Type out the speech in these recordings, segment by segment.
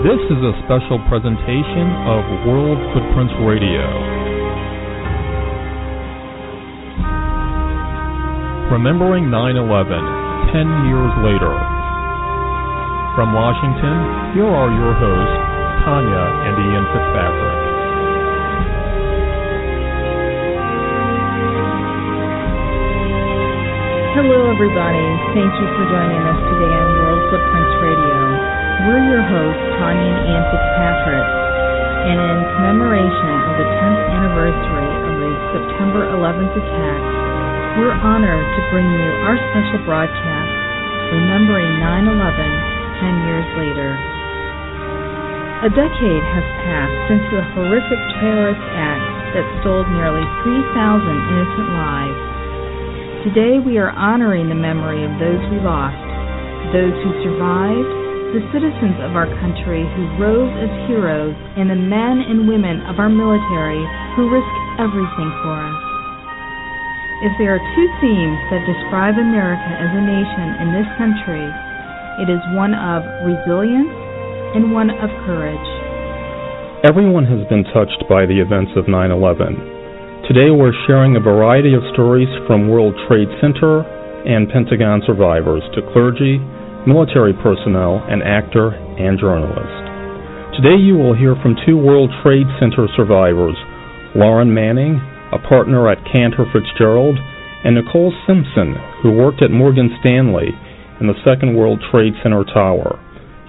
This is a special presentation of World Footprints Radio. Remembering 9 11, 10 years later. From Washington, here are your hosts, Tanya and Ian Fitzpatrick. Hello, everybody. Thank you for joining us today on World Footprints Radio. We're your hosts, Tanya and Ian Fitzpatrick, and in commemoration of the 10th anniversary of the September 11th attacks, we're honored to bring you our special broadcast, Remembering 9 11 10 years later. A decade has passed since the horrific terrorist act that stole nearly 3,000 innocent lives. Today we are honoring the memory of those we lost, those who survived, the citizens of our country who rose as heroes, and the men and women of our military who risk everything for us. If there are two themes that describe America as a nation in this country, it is one of resilience and one of courage. Everyone has been touched by the events of 9 11. Today we're sharing a variety of stories from World Trade Center and Pentagon survivors to clergy military personnel, an actor, and journalist. Today you will hear from two World Trade Center survivors, Lauren Manning, a partner at Cantor Fitzgerald, and Nicole Simpson, who worked at Morgan Stanley in the Second World Trade Center Tower.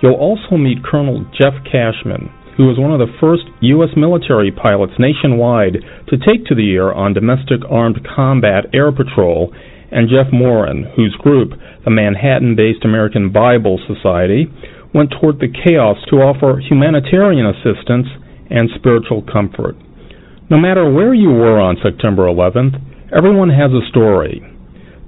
You'll also meet Colonel Jeff Cashman, who was one of the first U.S. military pilots nationwide to take to the air on domestic armed combat air patrol and Jeff Morin, whose group, the Manhattan based American Bible Society, went toward the chaos to offer humanitarian assistance and spiritual comfort. No matter where you were on September 11th, everyone has a story.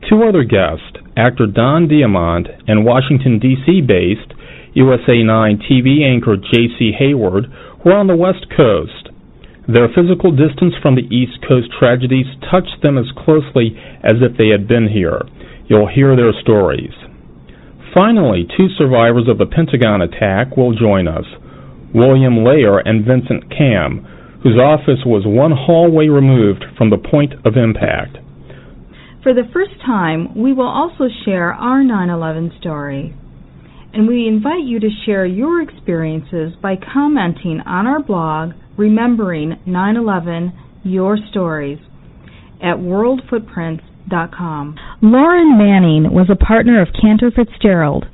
Two other guests, actor Don Diamont and Washington, D.C. based USA 9 TV anchor J.C. Hayward, were on the West Coast their physical distance from the East Coast tragedies touched them as closely as if they had been here. You'll hear their stories. Finally, two survivors of the Pentagon attack will join us William Layer and Vincent Cam, whose office was one hallway removed from the point of impact. For the first time, we will also share our 9 11 story. And we invite you to share your experiences by commenting on our blog Remembering 9 11 Your Stories at worldfootprints.com. Lauren Manning was a partner of Cantor Fitzgerald.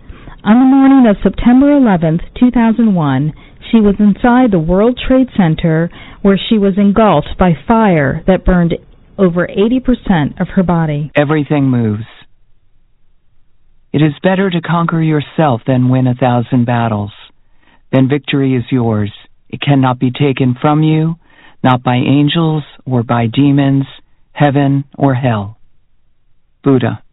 On the morning of September 11, 2001, she was inside the World Trade Center where she was engulfed by fire that burned over 80% of her body. Everything moves. It is better to conquer yourself than win a thousand battles. Then victory is yours. It cannot be taken from you, not by angels or by demons, heaven or hell. Buddha.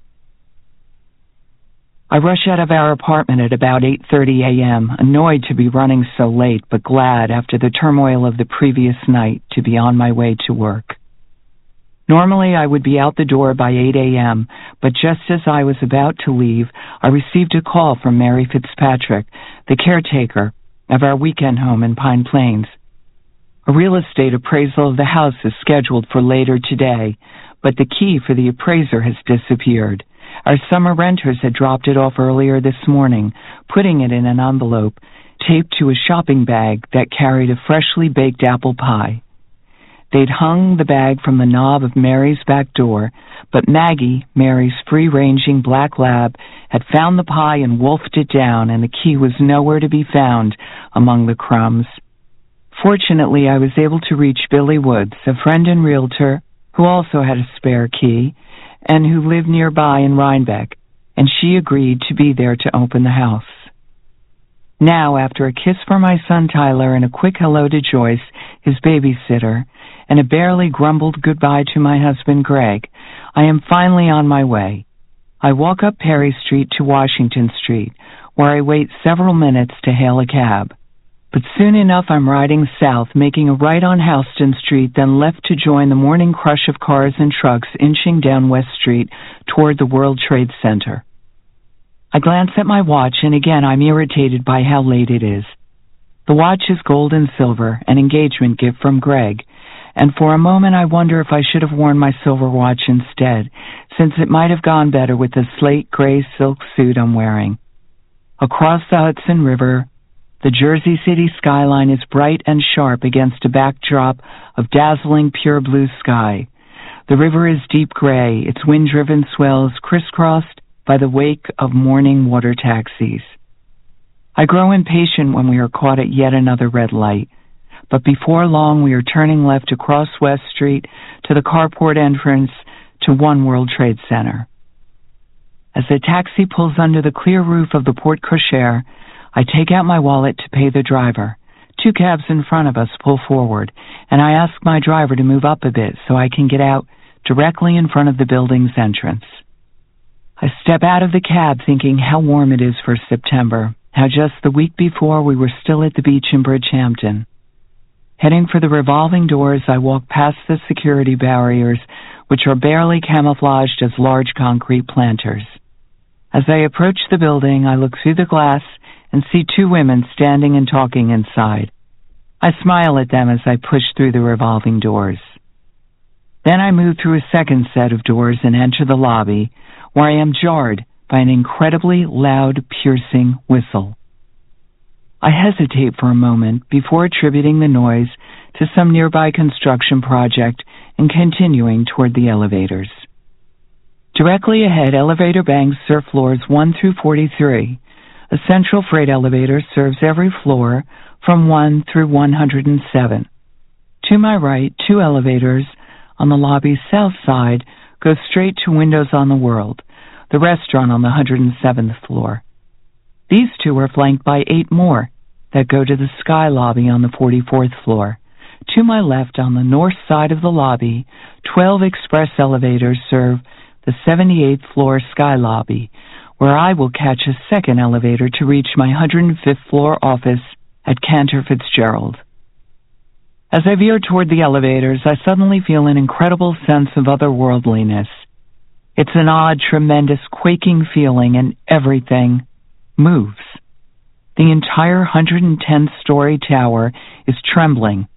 I rush out of our apartment at about 8:30 a.m., annoyed to be running so late, but glad after the turmoil of the previous night to be on my way to work. Normally I would be out the door by 8 a.m., but just as I was about to leave, I received a call from Mary Fitzpatrick, the caretaker of our weekend home in Pine Plains. A real estate appraisal of the house is scheduled for later today, but the key for the appraiser has disappeared. Our summer renters had dropped it off earlier this morning, putting it in an envelope taped to a shopping bag that carried a freshly baked apple pie. They'd hung the bag from the knob of Mary's back door, but Maggie, Mary's free ranging black lab, had found the pie and wolfed it down, and the key was nowhere to be found among the crumbs. Fortunately, I was able to reach Billy Woods, a friend and realtor who also had a spare key and who lived nearby in Rhinebeck, and she agreed to be there to open the house. Now, after a kiss for my son Tyler and a quick hello to Joyce, his babysitter, and a barely grumbled goodbye to my husband Greg, I am finally on my way. I walk up Perry Street to Washington Street, where I wait several minutes to hail a cab. But soon enough I'm riding south, making a right on Houston Street, then left to join the morning crush of cars and trucks inching down West Street toward the World Trade Center. I glance at my watch and again I'm irritated by how late it is. The watch is gold and silver, an engagement gift from Greg, and for a moment I wonder if I should have worn my silver watch instead, since it might have gone better with the slate gray silk suit I'm wearing. Across the Hudson River, the Jersey City skyline is bright and sharp against a backdrop of dazzling pure blue sky. The river is deep gray, its wind-driven swells crisscrossed by the wake of morning water taxis. I grow impatient when we are caught at yet another red light, but before long we are turning left across West Street to the carport entrance to One World Trade Center. As the taxi pulls under the clear roof of the porte cochere, I take out my wallet to pay the driver. Two cabs in front of us pull forward, and I ask my driver to move up a bit so I can get out directly in front of the building's entrance. I step out of the cab thinking how warm it is for September, how just the week before we were still at the beach in Bridgehampton. Heading for the revolving doors, I walk past the security barriers, which are barely camouflaged as large concrete planters. As I approach the building, I look through the glass and see two women standing and talking inside. I smile at them as I push through the revolving doors. Then I move through a second set of doors and enter the lobby, where I am jarred by an incredibly loud, piercing whistle. I hesitate for a moment before attributing the noise to some nearby construction project and continuing toward the elevators. Directly ahead, elevator banks serve floors 1 through 43, a central freight elevator serves every floor from 1 through 107. To my right, two elevators on the lobby's south side go straight to Windows on the World, the restaurant on the 107th floor. These two are flanked by eight more that go to the Sky Lobby on the 44th floor. To my left, on the north side of the lobby, 12 express elevators serve the 78th floor Sky Lobby, where I will catch a second elevator to reach my 105th floor office at Cantor Fitzgerald. As I veer toward the elevators, I suddenly feel an incredible sense of otherworldliness. It's an odd, tremendous, quaking feeling, and everything moves. The entire 110 story tower is trembling.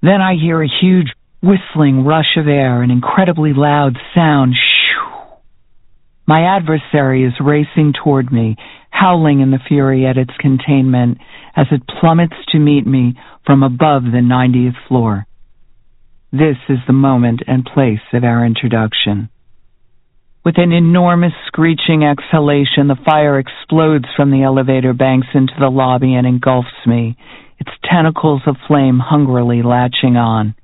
Then I hear a huge whistling rush of air, an incredibly loud sound. Shoo! My adversary is racing toward me, howling in the fury at its containment as it plummets to meet me from above the 90th floor. This is the moment and place of our introduction. With an enormous screeching exhalation, the fire explodes from the elevator banks into the lobby and engulfs me, its tentacles of flame hungrily latching on.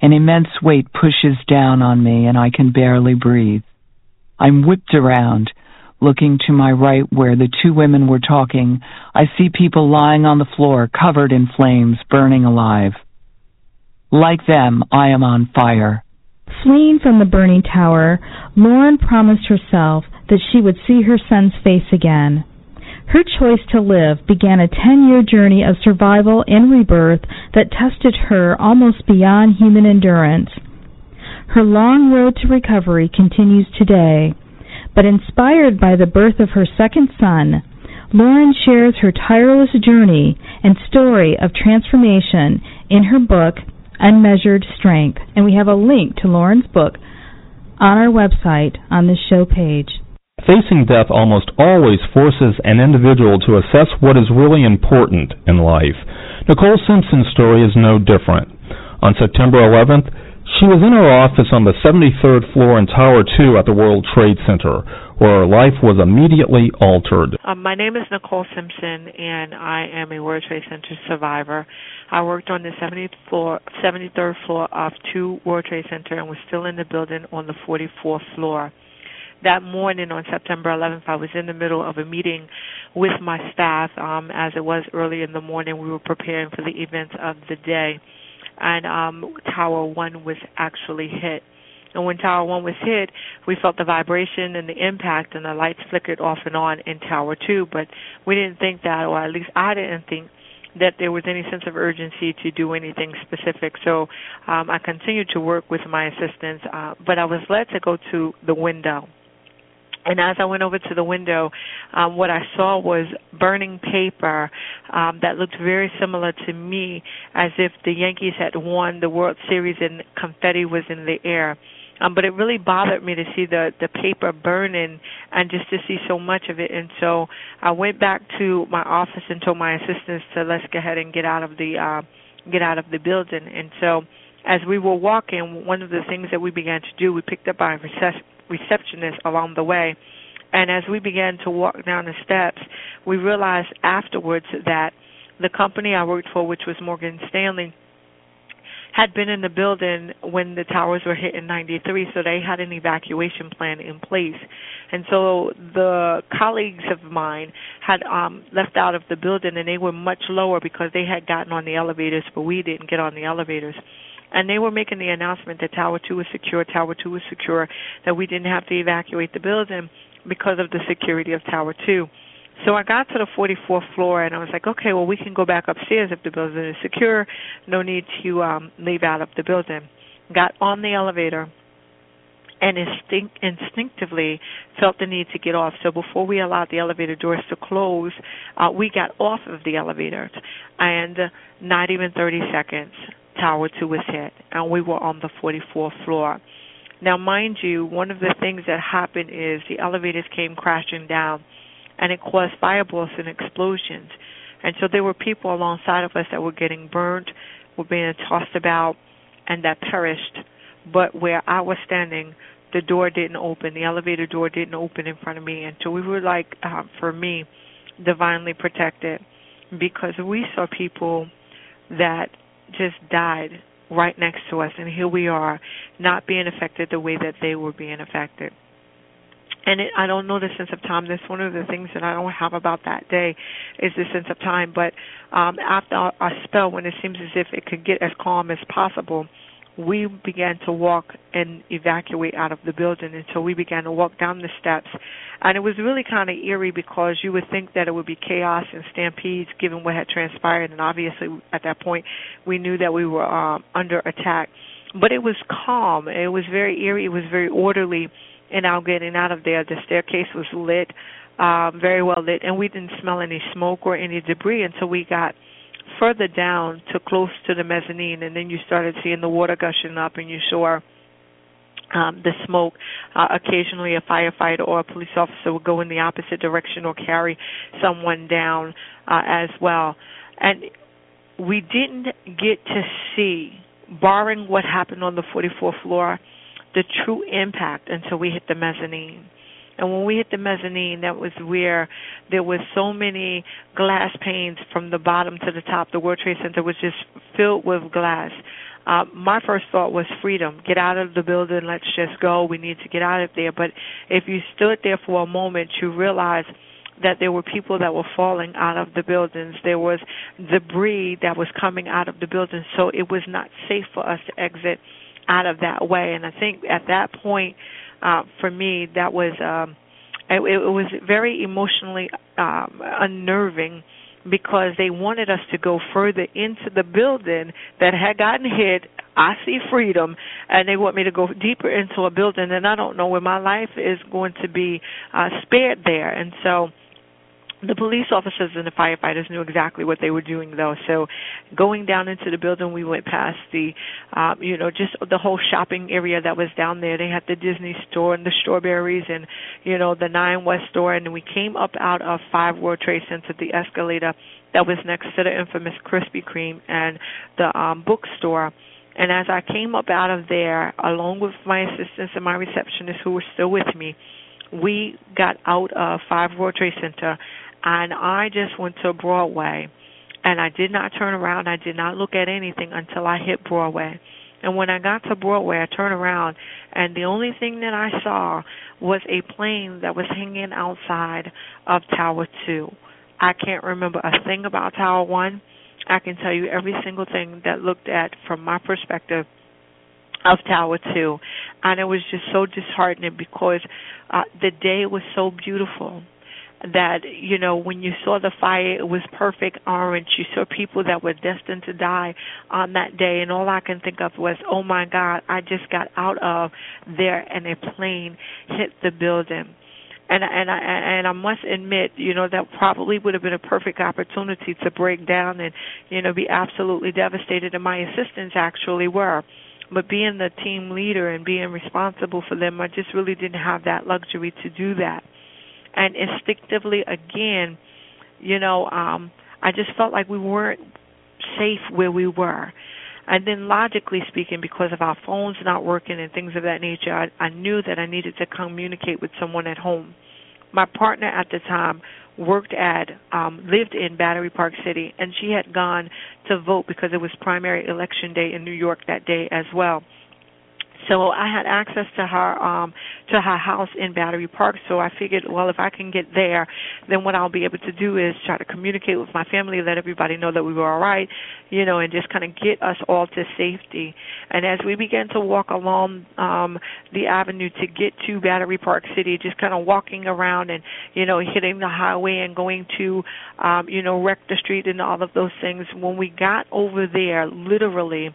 An immense weight pushes down on me, and I can barely breathe. I'm whipped around. Looking to my right where the two women were talking, I see people lying on the floor covered in flames, burning alive. Like them, I am on fire. Fleeing from the burning tower, Lauren promised herself that she would see her son's face again. Her choice to live began a 10 year journey of survival and rebirth that tested her almost beyond human endurance. Her long road to recovery continues today, but inspired by the birth of her second son, Lauren shares her tireless journey and story of transformation in her book, Unmeasured Strength. And we have a link to Lauren's book on our website on this show page. Facing death almost always forces an individual to assess what is really important in life. Nicole Simpson's story is no different. On September 11th, she was in her office on the 73rd floor in Tower 2 at the World Trade Center, where her life was immediately altered. Um, my name is Nicole Simpson, and I am a World Trade Center survivor. I worked on the 70th floor, 73rd floor of 2 World Trade Center and was still in the building on the 44th floor. That morning on September 11th, I was in the middle of a meeting with my staff. Um, as it was early in the morning, we were preparing for the events of the day and um, Tower One was actually hit. And when Tower One was hit, we felt the vibration and the impact, and the lights flickered off and on in Tower Two. But we didn't think that, or at least I didn't think that there was any sense of urgency to do anything specific. So um, I continued to work with my assistants, uh, but I was led to go to the window. And as I went over to the window, um, what I saw was burning paper um, that looked very similar to me, as if the Yankees had won the World Series and confetti was in the air. Um, but it really bothered me to see the the paper burning and just to see so much of it. And so I went back to my office and told my assistants to let's go ahead and get out of the uh, get out of the building. And so as we were walking, one of the things that we began to do, we picked up our receptionist along the way. And as we began to walk down the steps, we realized afterwards that the company I worked for, which was Morgan Stanley, had been in the building when the towers were hit in 93 so they had an evacuation plan in place and so the colleagues of mine had um left out of the building and they were much lower because they had gotten on the elevators but we didn't get on the elevators and they were making the announcement that Tower 2 was secure, Tower 2 was secure, that we didn't have to evacuate the building because of the security of Tower 2. So I got to the 44th floor and I was like, okay, well, we can go back upstairs if the building is secure. No need to um, leave out of the building. Got on the elevator and instinct, instinctively felt the need to get off. So before we allowed the elevator doors to close, uh, we got off of the elevator, and not even 30 seconds, Tower 2 was hit, and we were on the 44th floor. Now, mind you, one of the things that happened is the elevators came crashing down, and it caused fireballs and explosions. And so there were people alongside of us that were getting burned, were being tossed about, and that perished. But where I was standing, the door didn't open. The elevator door didn't open in front of me, and so we were like, uh, for me, divinely protected, because we saw people that just died right next to us, and here we are, not being affected the way that they were being affected. And it, I don't know the sense of time. That's one of the things that I don't have about that day is the sense of time. But um, after a spell, when it seems as if it could get as calm as possible, we began to walk and evacuate out of the building so we began to walk down the steps. And it was really kind of eerie because you would think that it would be chaos and stampedes given what had transpired. And obviously at that point we knew that we were um under attack. But it was calm. It was very eerie. It was very orderly in our getting out of there the staircase was lit um very well lit and we didn't smell any smoke or any debris until we got further down to close to the mezzanine, and then you started seeing the water gushing up, and you saw um, the smoke. Uh, occasionally, a firefighter or a police officer would go in the opposite direction or carry someone down uh, as well. And we didn't get to see, barring what happened on the 44th floor, the true impact until we hit the mezzanine. And when we hit the mezzanine, that was where there was so many glass panes from the bottom to the top. The World Trade Center was just filled with glass. Uh, my first thought was freedom. Get out of the building. Let's just go. We need to get out of there. But if you stood there for a moment, you realize that there were people that were falling out of the buildings. There was debris that was coming out of the buildings. So it was not safe for us to exit out of that way. And I think at that point, uh, for me, that was um, it, it was very emotionally um, unnerving because they wanted us to go further into the building that had gotten hit. I see freedom, and they want me to go deeper into a building, and I don't know where my life is going to be uh, spared there. And so the police officers and the firefighters knew exactly what they were doing though. So going down into the building we went past the um you know just the whole shopping area that was down there. They had the disney store and the strawberries and you know the nine west store. And we came up out of five world trade center the escalator that was next to the infamous krispy kreme and the um bookstore. And as i came up out of there along with my assistants and my receptionist who were still with me we got out of Five World Trade Center and I just went to Broadway and I did not turn around. I did not look at anything until I hit Broadway. And when I got to Broadway, I turned around and the only thing that I saw was a plane that was hanging outside of Tower 2. I can't remember a thing about Tower 1. I can tell you every single thing that looked at from my perspective of Tower 2. And it was just so disheartening because uh, the day was so beautiful that you know when you saw the fire it was perfect orange you saw people that were destined to die on that day and all i can think of was oh my god i just got out of there and a plane hit the building and and I and I must admit, you know, that probably would have been a perfect opportunity to break down and you know be absolutely devastated. And my assistants actually were, but being the team leader and being responsible for them, I just really didn't have that luxury to do that. And instinctively, again, you know, um, I just felt like we weren't safe where we were. And then logically speaking, because of our phones not working and things of that nature, I, I knew that I needed to communicate with someone at home. My partner at the time worked at um lived in Battery Park City and she had gone to vote because it was primary election day in New York that day as well. So I had access to her um to her house in Battery Park. So I figured, well, if I can get there, then what I'll be able to do is try to communicate with my family, let everybody know that we were all right, you know, and just kind of get us all to safety. And as we began to walk along um the avenue to get to Battery Park City, just kind of walking around and you know hitting the highway and going to um you know Rector Street and all of those things. When we got over there, literally,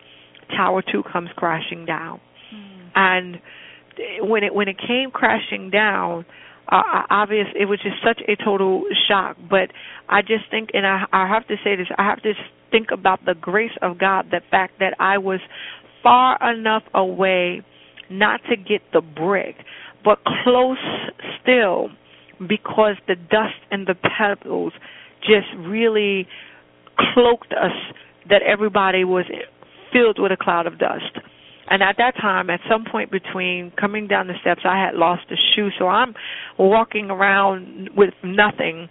Tower Two comes crashing down and when it when it came crashing down uh, obvious it was just such a total shock. But i just think and i i have to say this i have to think about the grace of god the fact that i was far enough away not to get the brick but close still because the dust and the pebbles just really cloaked us that everybody was filled with a cloud of dust and at that time, at some point between coming down the steps, I had lost a shoe. So I'm walking around with nothing,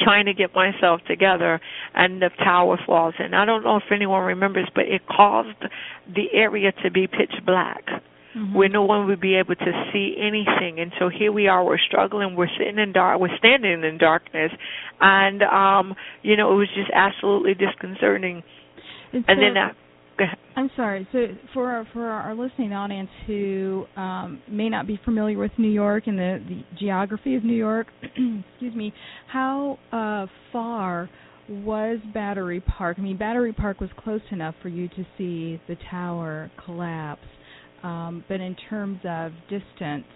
trying to get myself together, and the tower falls. And I don't know if anyone remembers, but it caused the area to be pitch black. Mm-hmm. Where no one would be able to see anything, and so here we are. We're struggling. We're sitting in dark. We're standing in darkness, and um, you know it was just absolutely disconcerting. And, and then, uh, I'm sorry. So for our, for our listening audience who um, may not be familiar with New York and the, the geography of New York, excuse me, how uh, far was Battery Park? I mean, Battery Park was close enough for you to see the tower collapse, um, but in terms of distance,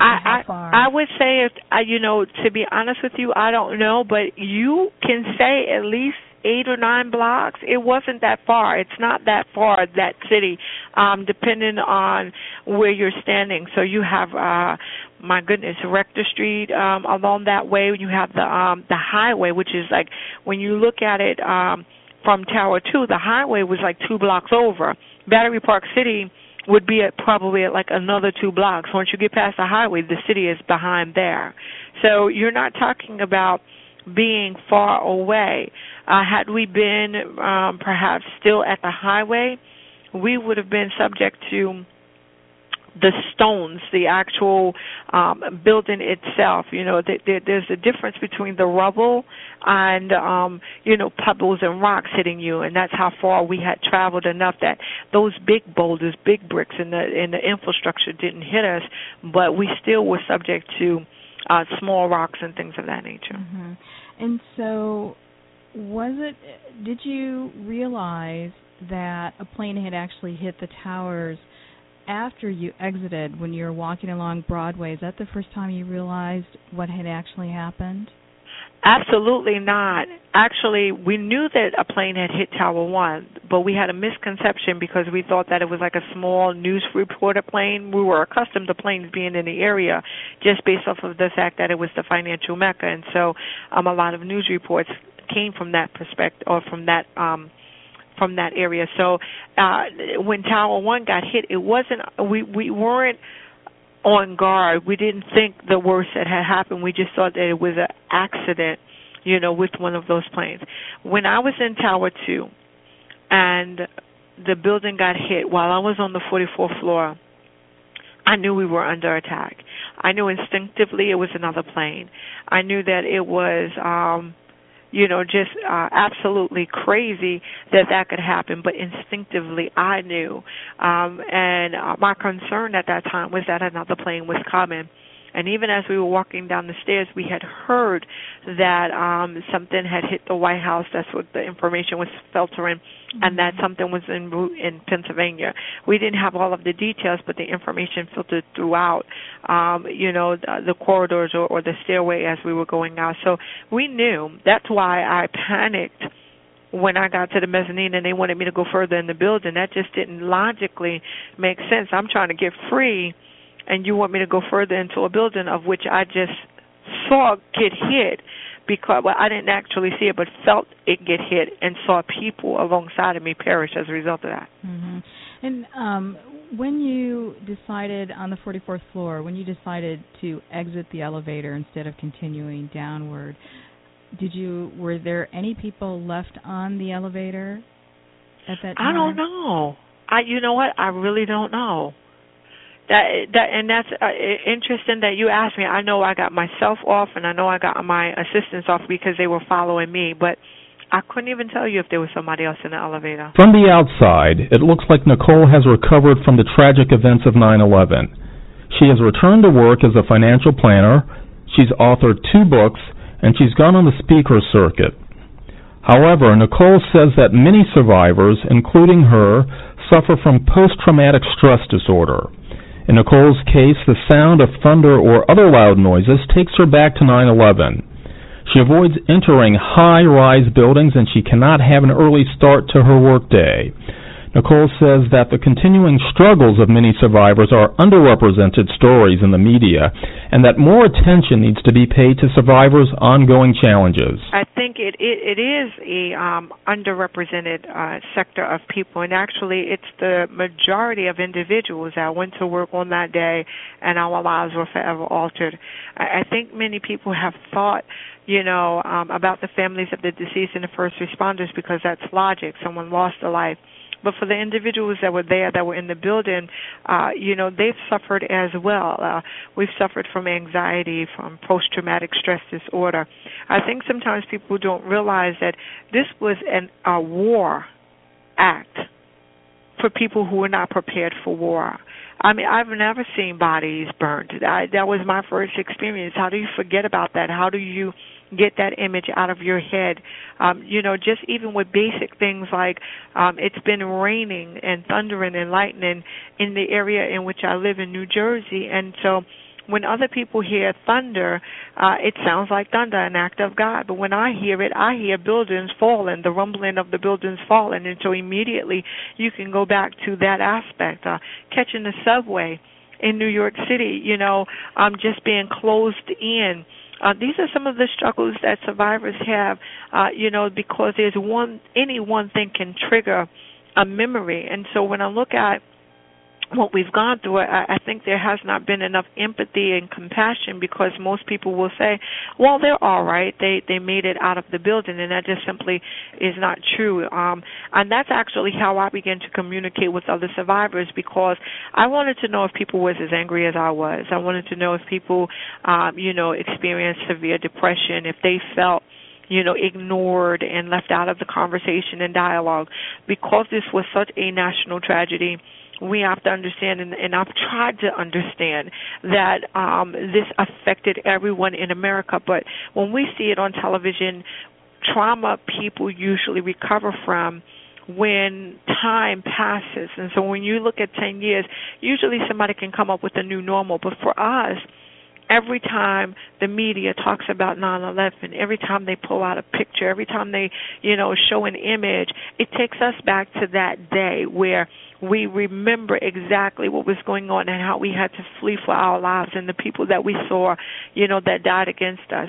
I, I I would say if I you know to be honest with you I don't know but you can say at least eight or nine blocks. It wasn't that far. It's not that far that city, um, depending on where you're standing. So you have uh my goodness, Rector Street, um, along that way you have the um the highway, which is like when you look at it um from Tower Two, the highway was like two blocks over. Battery Park City would be at probably at like another two blocks. Once you get past the highway, the city is behind there. So you're not talking about being far away. Uh, had we been um, perhaps still at the highway, we would have been subject to the stones, the actual um, building itself. You know, th- th- there's a difference between the rubble and um, you know pebbles and rocks hitting you, and that's how far we had traveled enough that those big boulders, big bricks in the in the infrastructure didn't hit us, but we still were subject to uh, small rocks and things of that nature. Mm-hmm. And so, was it? Did you realize that a plane had actually hit the towers after you exited when you were walking along Broadway? Is that the first time you realized what had actually happened? Absolutely not. Actually, we knew that a plane had hit Tower 1, but we had a misconception because we thought that it was like a small news reporter plane. We were accustomed to planes being in the area just based off of the fact that it was the financial mecca. And so um, a lot of news reports came from that perspective or from that um, from that area. So uh, when Tower 1 got hit, it wasn't we we weren't on guard. We didn't think the worst that had happened. We just thought that it was an accident, you know, with one of those planes. When I was in Tower 2 and the building got hit while I was on the 44th floor, I knew we were under attack. I knew instinctively it was another plane. I knew that it was um you know, just uh, absolutely crazy that that could happen. But instinctively, I knew, um, and uh, my concern at that time was that another plane was coming. And even as we were walking down the stairs, we had heard that um something had hit the White House. That's what the information was filtering, mm-hmm. and that something was in in Pennsylvania. We didn't have all of the details, but the information filtered throughout, um, you know, the, the corridors or, or the stairway as we were going out. So we knew. That's why I panicked when I got to the mezzanine and they wanted me to go further in the building. That just didn't logically make sense. I'm trying to get free and you want me to go further into a building of which I just saw get hit because well I didn't actually see it but felt it get hit and saw people alongside of me perish as a result of that. Mm-hmm. And um when you decided on the 44th floor, when you decided to exit the elevator instead of continuing downward, did you were there any people left on the elevator at that time? I don't know. I you know what? I really don't know that that and that's uh, interesting that you asked me. I know I got myself off, and I know I got my assistants off because they were following me, but. I couldn't even tell you if there was somebody else in the elevator. From the outside, it looks like Nicole has recovered from the tragic events of 9/11. She has returned to work as a financial planner. She's authored two books, and she's gone on the speaker circuit. However, Nicole says that many survivors, including her, suffer from post-traumatic stress disorder. In Nicole's case, the sound of thunder or other loud noises takes her back to 9 11. She avoids entering high rise buildings and she cannot have an early start to her workday. Nicole says that the continuing struggles of many survivors are underrepresented stories in the media and that more attention needs to be paid to survivors' ongoing challenges. I think it it, it is a um, underrepresented uh, sector of people, and actually, it's the majority of individuals that went to work on that day and our lives were forever altered. I, I think many people have thought you know, um, about the families of the deceased and the first responders because that's logic. Someone lost a life. But for the individuals that were there, that were in the building, uh, you know, they've suffered as well. Uh, we've suffered from anxiety, from post traumatic stress disorder. I think sometimes people don't realize that this was an, a war act for people who were not prepared for war. I mean, I've never seen bodies burned. I, that was my first experience. How do you forget about that? How do you get that image out of your head. Um, you know, just even with basic things like um, it's been raining and thundering and lightning in the area in which I live in New Jersey, and so when other people hear thunder, uh, it sounds like thunder, an act of God. But when I hear it, I hear buildings falling, the rumbling of the buildings falling, and so immediately you can go back to that aspect. Uh, catching the subway in New York City, you know, um, just being closed in uh, these are some of the struggles that survivors have, uh, you know, because there's one any one thing can trigger a memory. And so when I look at what we've gone through, I, I think there has not been enough empathy and compassion because most people will say, "Well, they're all right. They they made it out of the building," and that just simply is not true. Um, and that's actually how I began to communicate with other survivors because I wanted to know if people was as angry as I was. I wanted to know if people, um, you know, experienced severe depression, if they felt you know, ignored and left out of the conversation and dialogue. Because this was such a national tragedy, we have to understand, and, and I've tried to understand that um, this affected everyone in America. But when we see it on television, trauma people usually recover from when time passes. And so when you look at 10 years, usually somebody can come up with a new normal. But for us, every time the media talks about 9/11, every time they pull out a picture, every time they, you know, show an image, it takes us back to that day where we remember exactly what was going on and how we had to flee for our lives and the people that we saw, you know, that died against us,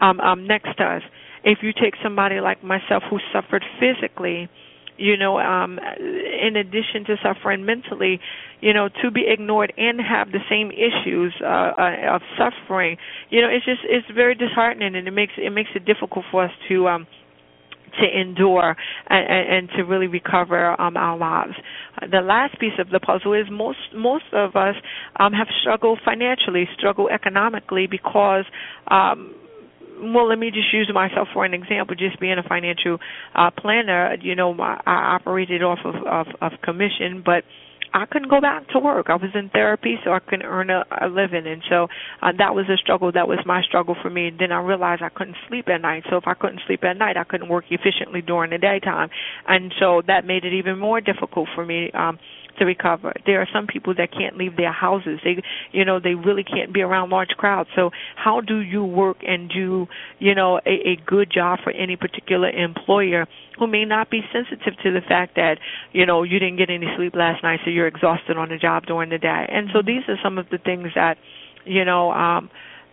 um, um, next to us. If you take somebody like myself who suffered physically, you know, um, in addition to suffering mentally, you know, to be ignored and have the same issues uh, uh, of suffering, you know, it's just it's very disheartening and it makes it makes it difficult for us to um to endure and, and to really recover um, our lives. The last piece of the puzzle is most most of us um, have struggled financially, struggled economically because. Um, well, let me just use myself for an example. Just being a financial uh, planner, you know, I, I operated off of, of, of commission, but I couldn't go back to work. I was in therapy, so I couldn't earn a, a living, and so uh, that was a struggle. That was my struggle for me. And then I realized I couldn't sleep at night. So if I couldn't sleep at night, I couldn't work efficiently during the daytime, and so that made it even more difficult for me. Um, to recover. There are some people that can't leave their houses. They, you know, they really can't be around large crowds. So how do you work and do, you know, a, a good job for any particular employer who may not be sensitive to the fact that, you know, you didn't get any sleep last night, so you're exhausted on the job during the day. And so these are some of the things that, you know, um,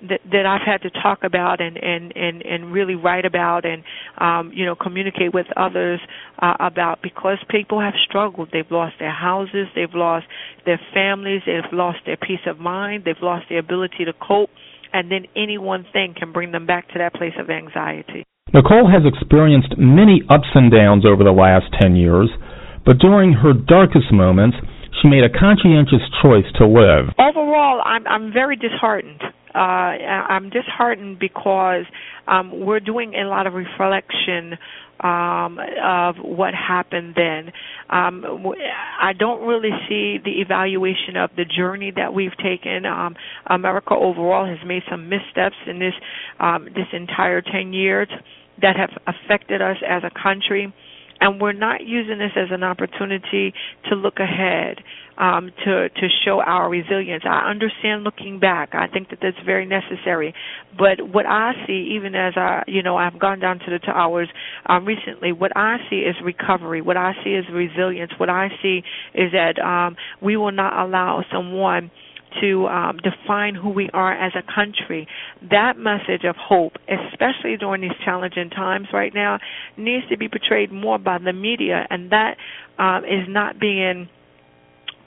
that that I've had to talk about and and and and really write about and um you know communicate with others uh, about because people have struggled. They've lost their houses. They've lost their families. They've lost their peace of mind. They've lost their ability to cope. And then any one thing can bring them back to that place of anxiety. Nicole has experienced many ups and downs over the last 10 years but during her darkest moments she made a conscientious choice to live. Overall i'm i'm very disheartened uh, I'm disheartened because um, we're doing a lot of reflection um, of what happened then. Um, I don't really see the evaluation of the journey that we've taken. Um, America overall has made some missteps in this um, this entire 10 years that have affected us as a country and we're not using this as an opportunity to look ahead um, to to show our resilience. I understand looking back. I think that that's very necessary. But what I see, even as I, you know, I've gone down to the towers um, recently, what I see is recovery. What I see is resilience. What I see is that um, we will not allow someone to um, define who we are as a country. That message of hope, especially during these challenging times right now, needs to be portrayed more by the media, and that um, is not being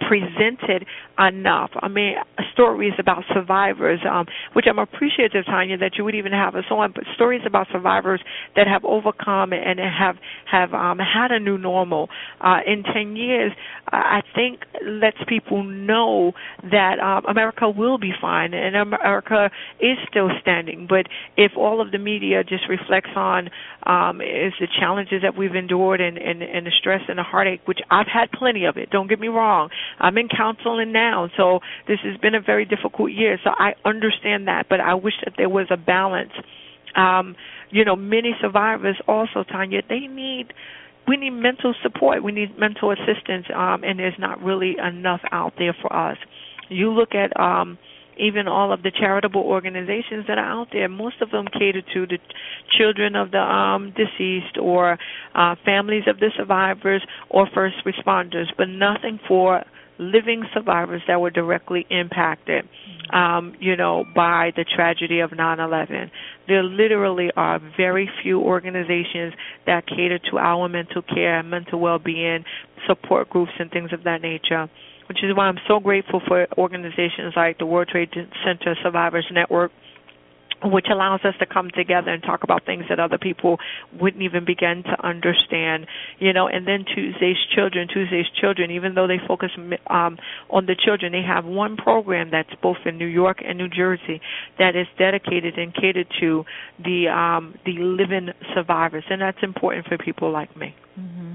presented enough. I mean, stories about survivors, um, which I'm appreciative, Tanya, that you would even have us on, but stories about survivors that have overcome and have have um, had a new normal uh, in 10 years. I think lets people know that um, America will be fine and America is still standing. But if all of the media just reflects on um, is the challenges that we've endured and, and, and the stress and the heartache, which I've had plenty of it. Don't get me wrong. I'm in counseling now, so this has been a very difficult year. So I understand that, but I wish that there was a balance. Um, you know, many survivors also, Tanya, they need we need mental support. We need mental assistance, um, and there's not really enough out there for us. You look at um, even all of the charitable organizations that are out there, most of them cater to the children of the um, deceased or uh, families of the survivors or first responders, but nothing for living survivors that were directly impacted, um, you know, by the tragedy of 9/11. There literally are very few organizations that cater to our mental care, mental well-being, support groups, and things of that nature. Which is why I'm so grateful for organizations like the World Trade Center Survivors Network which allows us to come together and talk about things that other people wouldn't even begin to understand you know and then tuesday's children tuesday's children even though they focus um on the children they have one program that's both in new york and new jersey that is dedicated and catered to the um the living survivors and that's important for people like me. Mm-hmm.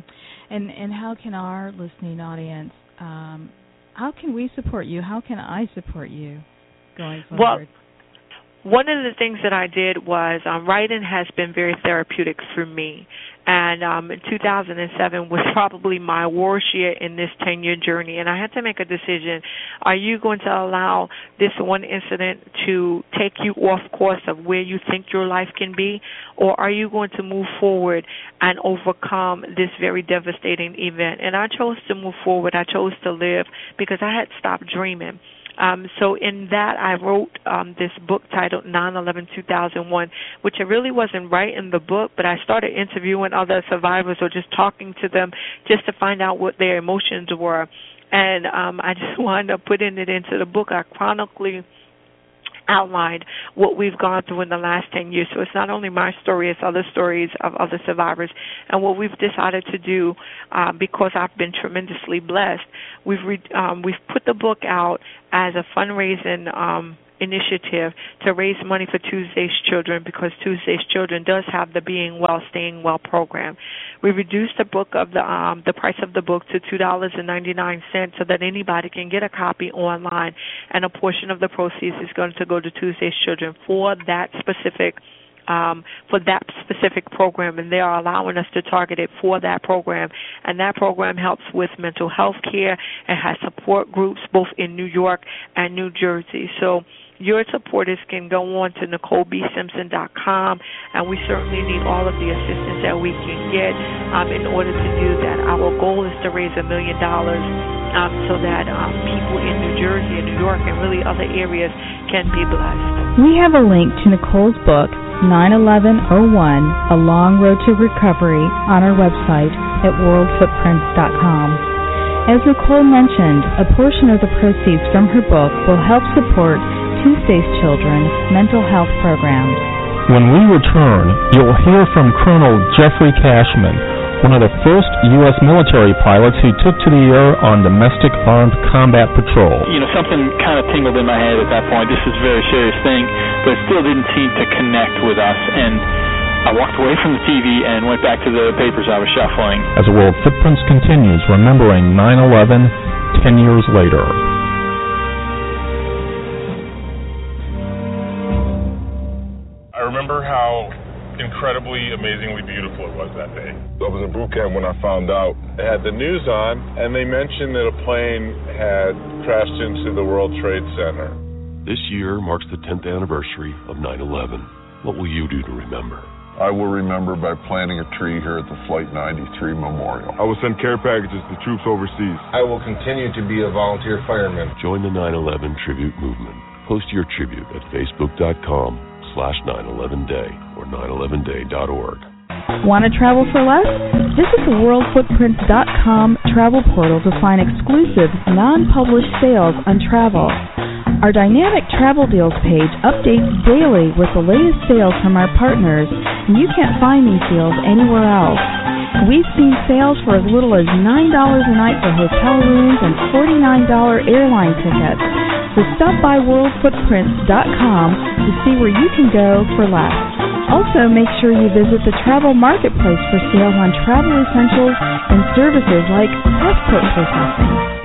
and and how can our listening audience um how can we support you? How can i support you going forward? well one of the things that I did was um, writing has been very therapeutic for me. And um, 2007 was probably my worst year in this 10 year journey. And I had to make a decision. Are you going to allow this one incident to take you off course of where you think your life can be? Or are you going to move forward and overcome this very devastating event? And I chose to move forward. I chose to live because I had stopped dreaming. Um, so in that, I wrote um, this book titled 9/11/2001, which I really wasn't writing the book, but I started interviewing other survivors or just talking to them just to find out what their emotions were, and um, I just wound up putting it into the book. I chronically outlined what we've gone through in the last 10 years. So it's not only my story, it's other stories of other survivors. And what we've decided to do, um, because I've been tremendously blessed, we've re- um, we've put the book out as a fundraising um, initiative to raise money for Tuesday's Children because Tuesday's Children does have the Being Well, Staying Well program. We reduced the book of the um, the price of the book to two dollars and ninety nine cents so that anybody can get a copy online, and a portion of the proceeds is going to go to Tuesday's Children for that specific um, for that specific program, and they are allowing us to target it for that program. And that program helps with mental health care and has support groups both in New York and New Jersey. So your supporters can go on to NicoleBSimpson.com, and we certainly need all of the assistance that we can get um, in order to do that. Our goal is to raise a million dollars um, so that um, people in New Jersey and New York and really other areas can be blessed. We have a link to Nicole's book, 91101 A Long Road to Recovery, on our website at worldfootprints.com. As Nicole mentioned, a portion of the proceeds from her book will help support Tuesday's Children's mental health program. When we return, you'll hear from Colonel Jeffrey Cashman, one of the first U.S. military pilots who took to the air on domestic armed combat patrol. You know, something kind of tingled in my head at that point. This is a very serious thing, but it still didn't seem to connect with us. And I walked away from the TV and went back to the papers I was shuffling. As the World Footprints continues, remembering 9 11 10 years later. Remember how incredibly, amazingly beautiful it was that day. I was in boot camp when I found out. They had the news on, and they mentioned that a plane had crashed into the World Trade Center. This year marks the 10th anniversary of 9 11. What will you do to remember? I will remember by planting a tree here at the Flight 93 Memorial. I will send care packages to troops overseas. I will continue to be a volunteer fireman. Join the 9 11 tribute movement. Post your tribute at facebook.com slash 911day or 911day.org. Want to travel for less? Visit the worldfootprints.com travel portal to find exclusive, non-published sales on travel. Our dynamic travel deals page updates daily with the latest sales from our partners, and you can't find these deals anywhere else. We've seen sales for as little as $9 a night for hotel rooms and $49 airline tickets. So stop by worldfootprints.com to see where you can go for less. Also, make sure you visit the travel marketplace for sales on travel essentials and services like passport processing.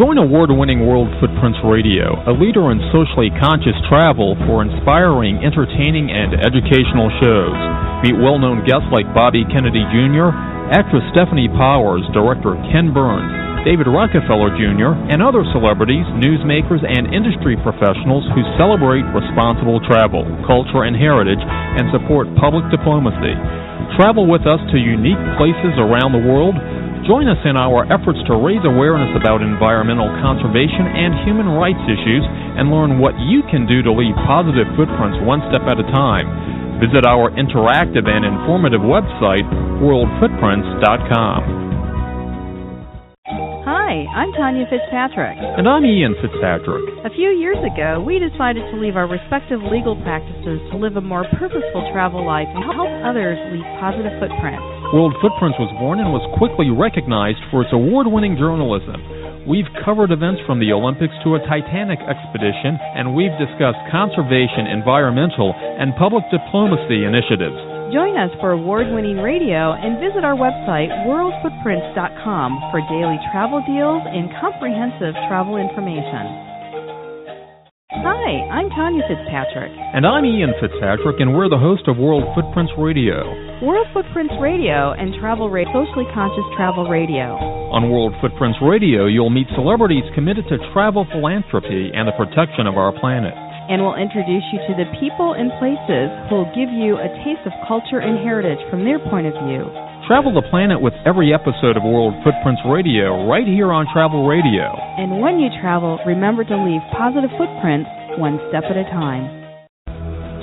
Join award winning World Footprints Radio, a leader in socially conscious travel for inspiring, entertaining, and educational shows. Meet well known guests like Bobby Kennedy Jr., actress Stefanie Powers, director Ken Burns, David Rockefeller Jr., and other celebrities, newsmakers, and industry professionals who celebrate responsible travel, culture, and heritage and support public diplomacy. Travel with us to unique places around the world. Join us in our efforts to raise awareness about environmental conservation and human rights issues and learn what you can do to leave positive footprints one step at a time. Visit our interactive and informative website, worldfootprints.com. Hi, I'm Tanya Fitzpatrick. And I'm Ian Fitzpatrick. A few years ago, we decided to leave our respective legal practices to live a more purposeful travel life and help others leave positive footprints. World Footprints was born and was quickly recognized for its award winning journalism. We've covered events from the Olympics to a Titanic expedition, and we've discussed conservation, environmental, and public diplomacy initiatives. Join us for award winning radio and visit our website, worldfootprints.com, for daily travel deals and comprehensive travel information. Hi, I'm Tanya Fitzpatrick. And I'm Ian Fitzpatrick, and we're the host of World Footprints Radio. World Footprints Radio and Travel Radio, Socially Conscious Travel Radio. On World Footprints Radio, you'll meet celebrities committed to travel philanthropy and the protection of our planet. And we'll introduce you to the people and places who will give you a taste of culture and heritage from their point of view. Travel the planet with every episode of World Footprints Radio right here on Travel Radio. And when you travel, remember to leave positive footprints one step at a time.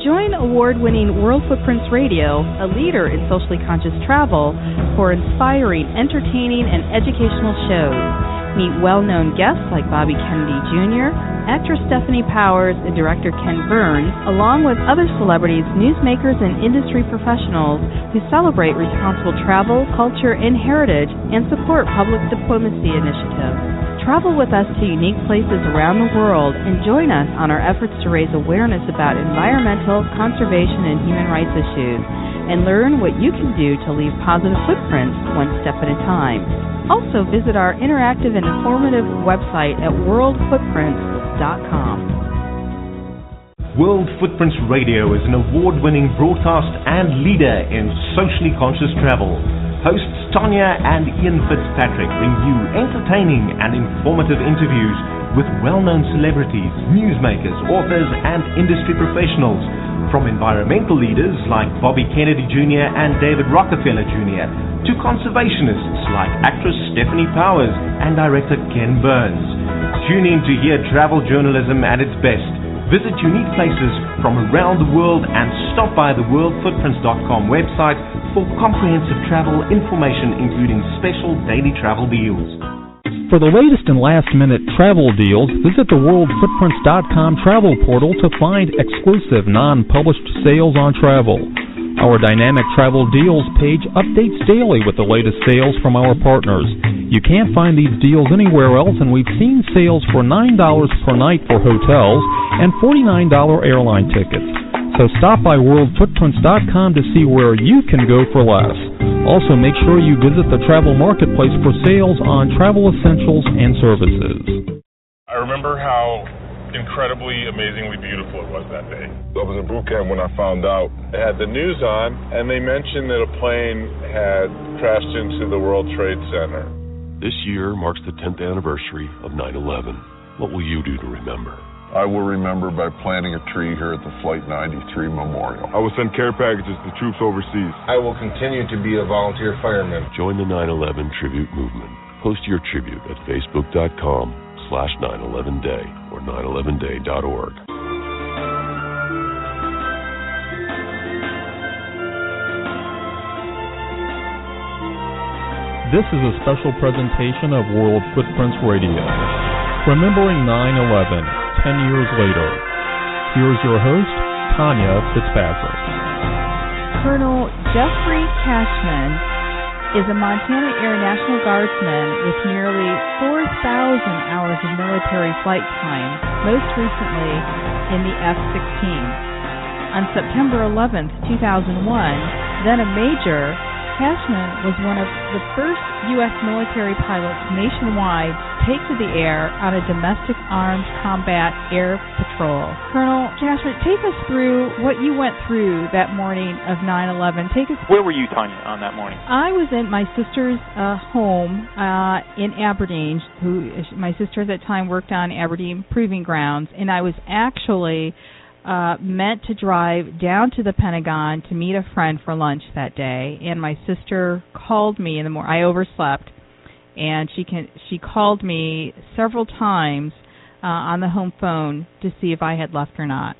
Join award winning World Footprints Radio, a leader in socially conscious travel, for inspiring, entertaining, and educational shows. Meet well known guests like Bobby Kennedy Jr., actress Stefanie Powers, and director Ken Burns, along with other celebrities, newsmakers, and industry professionals who celebrate responsible travel, culture, and heritage and support public diplomacy initiatives. Travel with us to unique places around the world and join us on our efforts to raise awareness about environmental, conservation, and human rights issues, and learn what you can do to leave positive footprints one step at a time. Also, visit our interactive and informative website at worldfootprints.com. World Footprints Radio is an award winning broadcast and leader in socially conscious travel. Hosts Tanya and Ian Fitzpatrick bring you entertaining and informative interviews with well known celebrities, newsmakers, authors, and industry professionals. From environmental leaders like Bobby Kennedy Jr. and David Rockefeller Jr., to conservationists like actress Stefanie Powers and director Ken Burns. Tune in to hear travel journalism at its best Visit unique places from around the world and stop by the worldfootprints.com website for comprehensive travel information including special daily travel deals. For the latest and last minute travel deals, visit the worldfootprints.com travel portal to find exclusive non published sales on travel. Our dynamic travel deals page updates daily with the latest sales from our partners. You can't find these deals anywhere else, and we've seen sales for $9 per night for hotels and $49 airline tickets. So stop by worldfootprints.com to see where you can go for less. Also, make sure you visit the travel marketplace for sales on travel essentials and services. I remember how incredibly, amazingly beautiful it was that day. I was in boot camp when I found out. It had the news on, and they mentioned that a plane had crashed into the World Trade Center. This year marks the 10th anniversary of 9 11. What will you do to remember? I will remember by planting a tree here at the Flight 93 Memorial. I will send care packages to troops overseas. I will continue to be a volunteer fireman. Join the 9 11 tribute movement. Post your tribute at facebook.com slash 911day or 911day.org. This is a special presentation of World Footprints Radio, remembering 9-11, 10 years later. Here's your host, Tanya Fitzpatrick. Colonel Jeffrey Cashman is a Montana Air National Guardsman with nearly 4,000 hours of military flight time, most recently in the F-16. On September 11, 2001, then a major, Cashman was one of the first U.S. military pilots nationwide to take to the air on a domestic armed combat air patrol. Colonel Cashman, take us through what you went through that morning of 9/11. Take us. Where were you, Tanya, on that morning? I was in my sister's uh, home uh, in Aberdeen. Who my sister at that time worked on Aberdeen Proving Grounds, and I was actually uh, meant to drive down to the Pentagon to meet a friend for lunch that day, and my sister called me in the morning. I overslept, and she can she called me several times uh, on the home phone to see if I had left or not.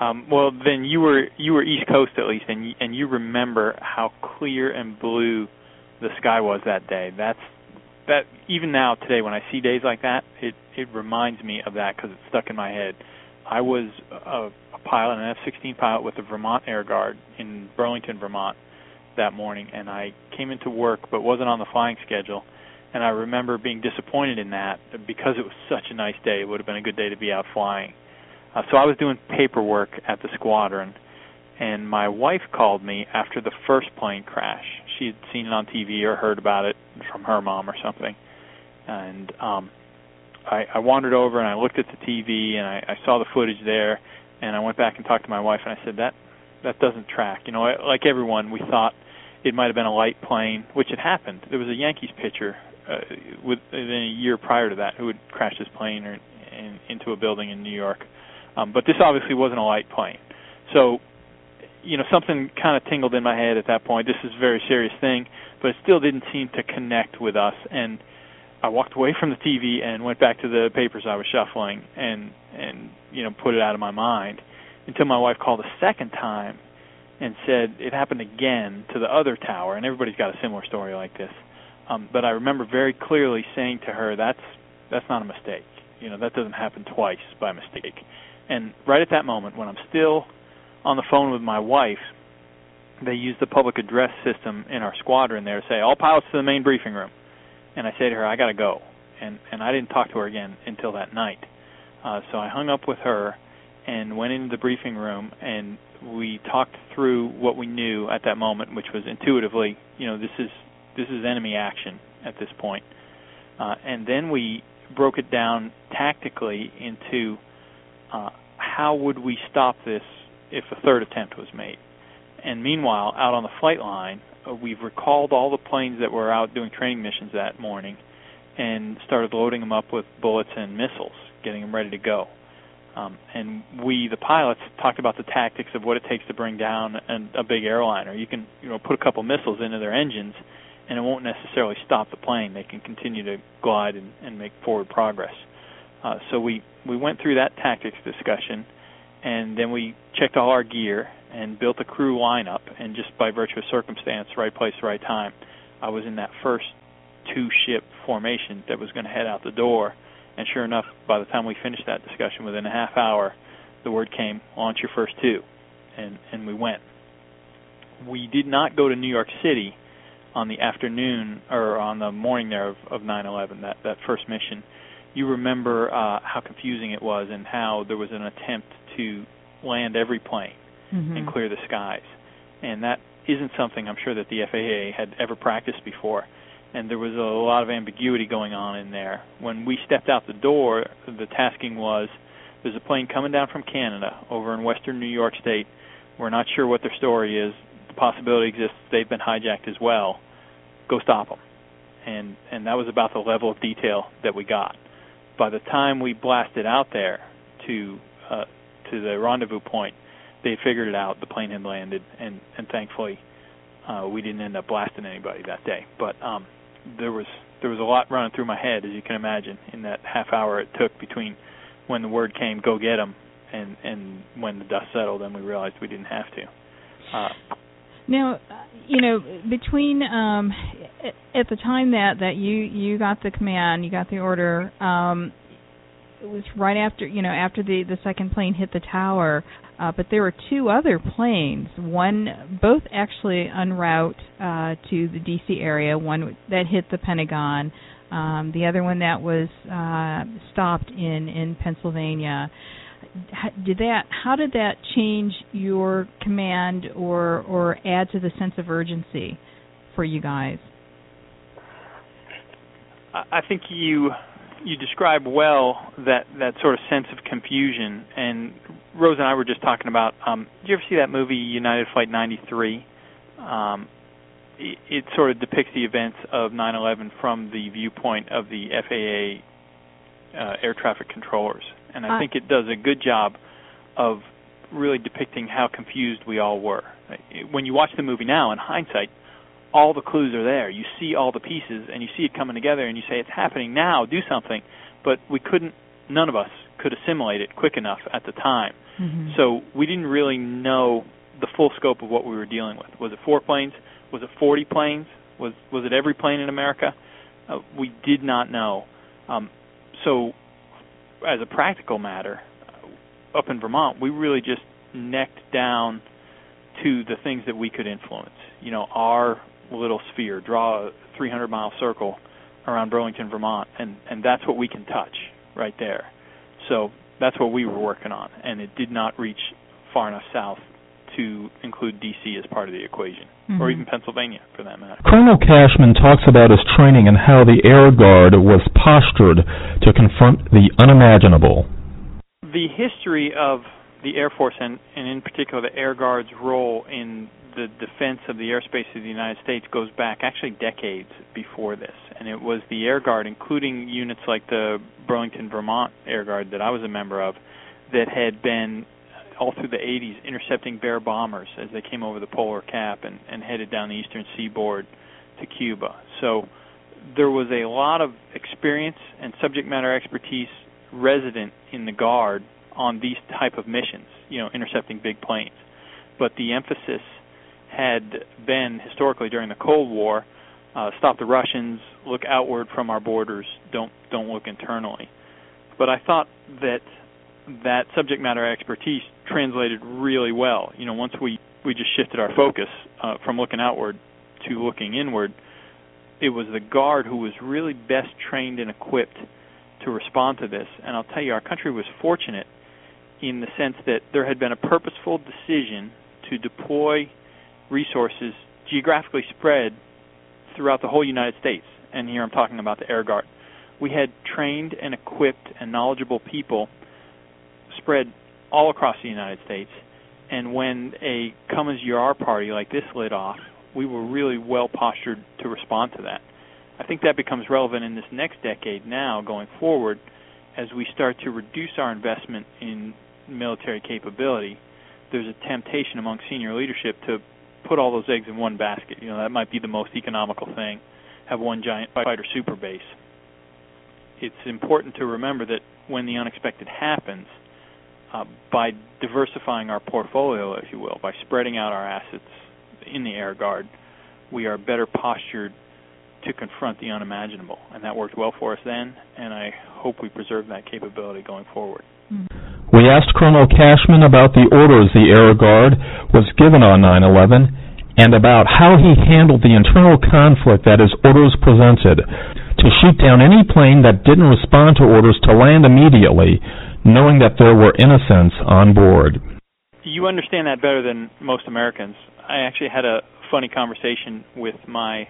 Um, well, then you were you were East Coast at least, and you, and you remember how clear and blue the sky was that day. That's that even now today when I see days like that, it it reminds me of that because it's stuck in my head. I was a, a pilot, an F-16 pilot with the Vermont Air Guard in Burlington, Vermont, that morning, and I came into work but wasn't on the flying schedule. And I remember being disappointed in that because it was such a nice day. It would have been a good day to be out flying. Uh, so I was doing paperwork at the squadron, and my wife called me after the first plane crash. She had seen it on TV or heard about it from her mom or something, and um, I, I wandered over and I looked at the TV and I, I saw the footage there, and I went back and talked to my wife and I said that that doesn't track. You know, like everyone, we thought it might have been a light plane, which had happened. There was a Yankees pitcher uh, within a year prior to that who had crashed his plane or in, into a building in New York. Um, but this obviously wasn't a light plane. So, you know, something kind of tingled in my head at that point. This is a very serious thing, but it still didn't seem to connect with us. And I walked away from the TV and went back to the papers I was shuffling and and you know put it out of my mind until my wife called a second time and said it happened again to the other tower and everybody's got a similar story like this. Um, but I remember very clearly saying to her that's that's not a mistake. You know that doesn't happen twice by mistake. And right at that moment when I'm still on the phone with my wife, they use the public address system in our squadron there to say all pilots to the main briefing room and I say to her, I got to go. and and I didn't talk to her again until that night. Uh, so I hung up with her and went into the briefing room and we talked through what we knew at that moment, which was intuitively, you know, this is this is enemy action at this point. Uh, and then we broke it down tactically into uh, how would we stop this if a third attempt was made. And meanwhile, out on the flight line, we've recalled all the planes that were out doing training missions that morning and started loading them up with bullets and missiles, getting them ready to go. Um, and we, the pilots, talked about the tactics of what it takes to bring down an, a big airliner. You can, you know, put a couple missiles into their engines, and it won't necessarily stop the plane. They can continue to glide and, and make forward progress. Uh, so we we went through that tactics discussion, and then we checked all our gear and built a crew lineup. And just by virtue of circumstance, right place, right time, I was in that first two ship formation that was going to head out the door and sure enough, by the time we finished that discussion, within a half hour, the word came, launch your first two. And, and we went. We did not go to New York City on the afternoon or on the morning there of, of 9/11, that that first mission. You remember uh, how confusing it was and how there was an attempt to land every plane mm-hmm. and clear the skies, and that isn't something I'm sure that the FAA had ever practiced before and there was a lot of ambiguity going on in there. When we stepped out the door, the tasking was there's a plane coming down from Canada over in western New York State. We're not sure what their story is. The possibility exists they've been hijacked as well. Go stop them. And and that was about the level of detail that we got. By the time we blasted out there to uh, to the rendezvous point, they figured it out. The plane had landed, and and thankfully uh, we didn't end up blasting anybody that day. But um, there was there was a lot running through my head, as you can imagine, in that half hour it took between when the word came, "Go get them," and and when the dust settled, and we realized we didn't have to. Uh, now, you know, between um, at the time that that you you got the command, you got the order. Um, it was right after you know after the the second plane hit the tower. Uh, but there were two other planes, one both actually en route uh, to the D.C. area, one that hit the Pentagon, um, the other one that was uh, stopped in in Pennsylvania. Did that? How did that change your command or or add to the sense of urgency for you guys? I think you you describe well that that sort of sense of confusion. And Rose and I were just talking about. Um, did you ever see that movie United Flight 93? Um, it, it sort of depicts the events of 9/11 from the viewpoint of the FAA uh, air traffic controllers, and I uh, think it does a good job of really depicting how confused we all were. When you watch the movie now, in hindsight, all the clues are there. You see all the pieces and you see it coming together and you say it's happening now, do something. But we couldn't none of us could assimilate it quick enough at the time. Mm-hmm. So we didn't really know the full scope of what we were dealing with. Was it four planes? Was it 40 planes? Was was it every plane in America? Uh, we did not know. Um, so as a practical matter, uh, up in Vermont, we really just necked down to the things that we could influence. You know, our little sphere, draw a 300 mile circle around Burlington, Vermont, and and that's what we can touch right there. So that's what we were working on, and it did not reach far enough south to include DC as part of the equation, mm-hmm. or even Pennsylvania for that matter. Colonel Cashman talks about his training and how the Air Guard was postured to confront the unimaginable. The history of the Air Force and, and in particular the Air Guard's role in the defense of the airspace of the United States goes back actually decades before this, and it was the Air Guard, including units like the Burlington, Vermont Air Guard that I was a member of, that had been all through the 80s intercepting Bear bombers as they came over the polar cap and, and headed down the eastern seaboard to Cuba. So there was a lot of experience and subject matter expertise resident in the Guard on these type of missions, you know, intercepting big planes. But the emphasis had been historically during the Cold War, uh, stop the Russians, look outward from our borders, don't don't look internally. But I thought that that subject matter expertise translated really well. You know, once we we just shifted our focus uh, from looking outward to looking inward, it was the guard who was really best trained and equipped to respond to this. And I'll tell you, our country was fortunate in the sense that there had been a purposeful decision to deploy resources geographically spread throughout the whole United States. And here I'm talking about the Air Guard. We had trained and equipped and knowledgeable people spread all across the United States. And when a you are party like this lit off, we were really well postured to respond to that. I think that becomes relevant in this next decade now going forward as we start to reduce our investment in military capability. There's a temptation among senior leadership to put all those eggs in one basket. You know, that might be the most economical thing. Have one giant fighter super base. It's important to remember that when the unexpected happens, uh, by diversifying our portfolio, if you will, by spreading out our assets in the Air Guard, we are better postured to confront the unimaginable. And that worked well for us then, and I hope we preserve that capability going forward. We asked Colonel Cashman about the orders the Air Guard was given on 9 11 and about how he handled the internal conflict that his orders presented to shoot down any plane that didn't respond to orders to land immediately, knowing that there were innocents on board. You understand that better than most Americans. I actually had a funny conversation with my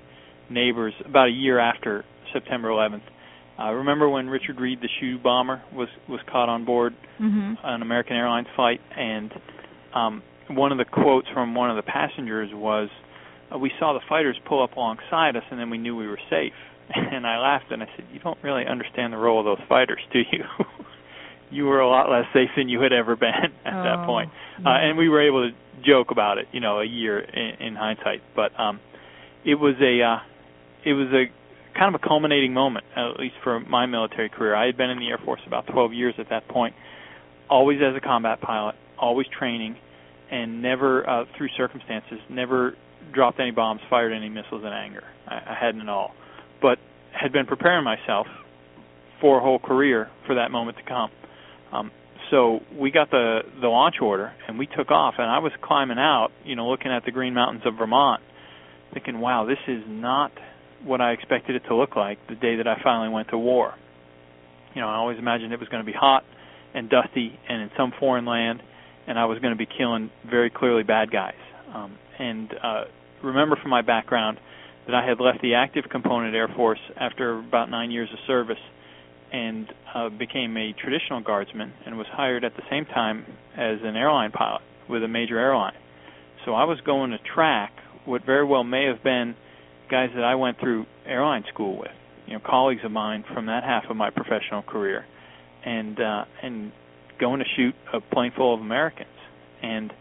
neighbors about a year after September 11th. Uh, remember when Richard Reid, the shoe bomber, was was caught on board mm-hmm. an American Airlines flight, and um, one of the quotes from one of the passengers was, uh, "We saw the fighters pull up alongside us, and then we knew we were safe." And I laughed and I said, "You don't really understand the role of those fighters, do you?" you were a lot less safe than you had ever been at oh, that point. Yeah. Uh, and we were able to joke about it, you know, a year in, in hindsight. But um, it was a uh, it was a kind of a culminating moment, at least for my military career. I had been in the Air Force about 12 years at that point, always as a combat pilot, always training, and never, uh, through circumstances, never dropped any bombs, fired any missiles in anger. I, I hadn't at all, but had been preparing myself for a whole career for that moment to come. Um, so we got the the launch order and we took off and I was climbing out, you know, looking at the green mountains of Vermont, thinking, "Wow, this is not what I expected it to look like the day that I finally went to war." You know, I always imagined it was going to be hot and dusty and in some foreign land, and I was going to be killing very clearly bad guys. Um, and uh, remember from my background that I had left the active component Air Force after about nine years of service and uh, became a traditional guardsman and was hired at the same time as an airline pilot with a major airline. So I was going to track what very well may have been guys that I went through airline school with, you know, colleagues of mine from that half of my professional career, and uh, and going to shoot a plane full of Americans, and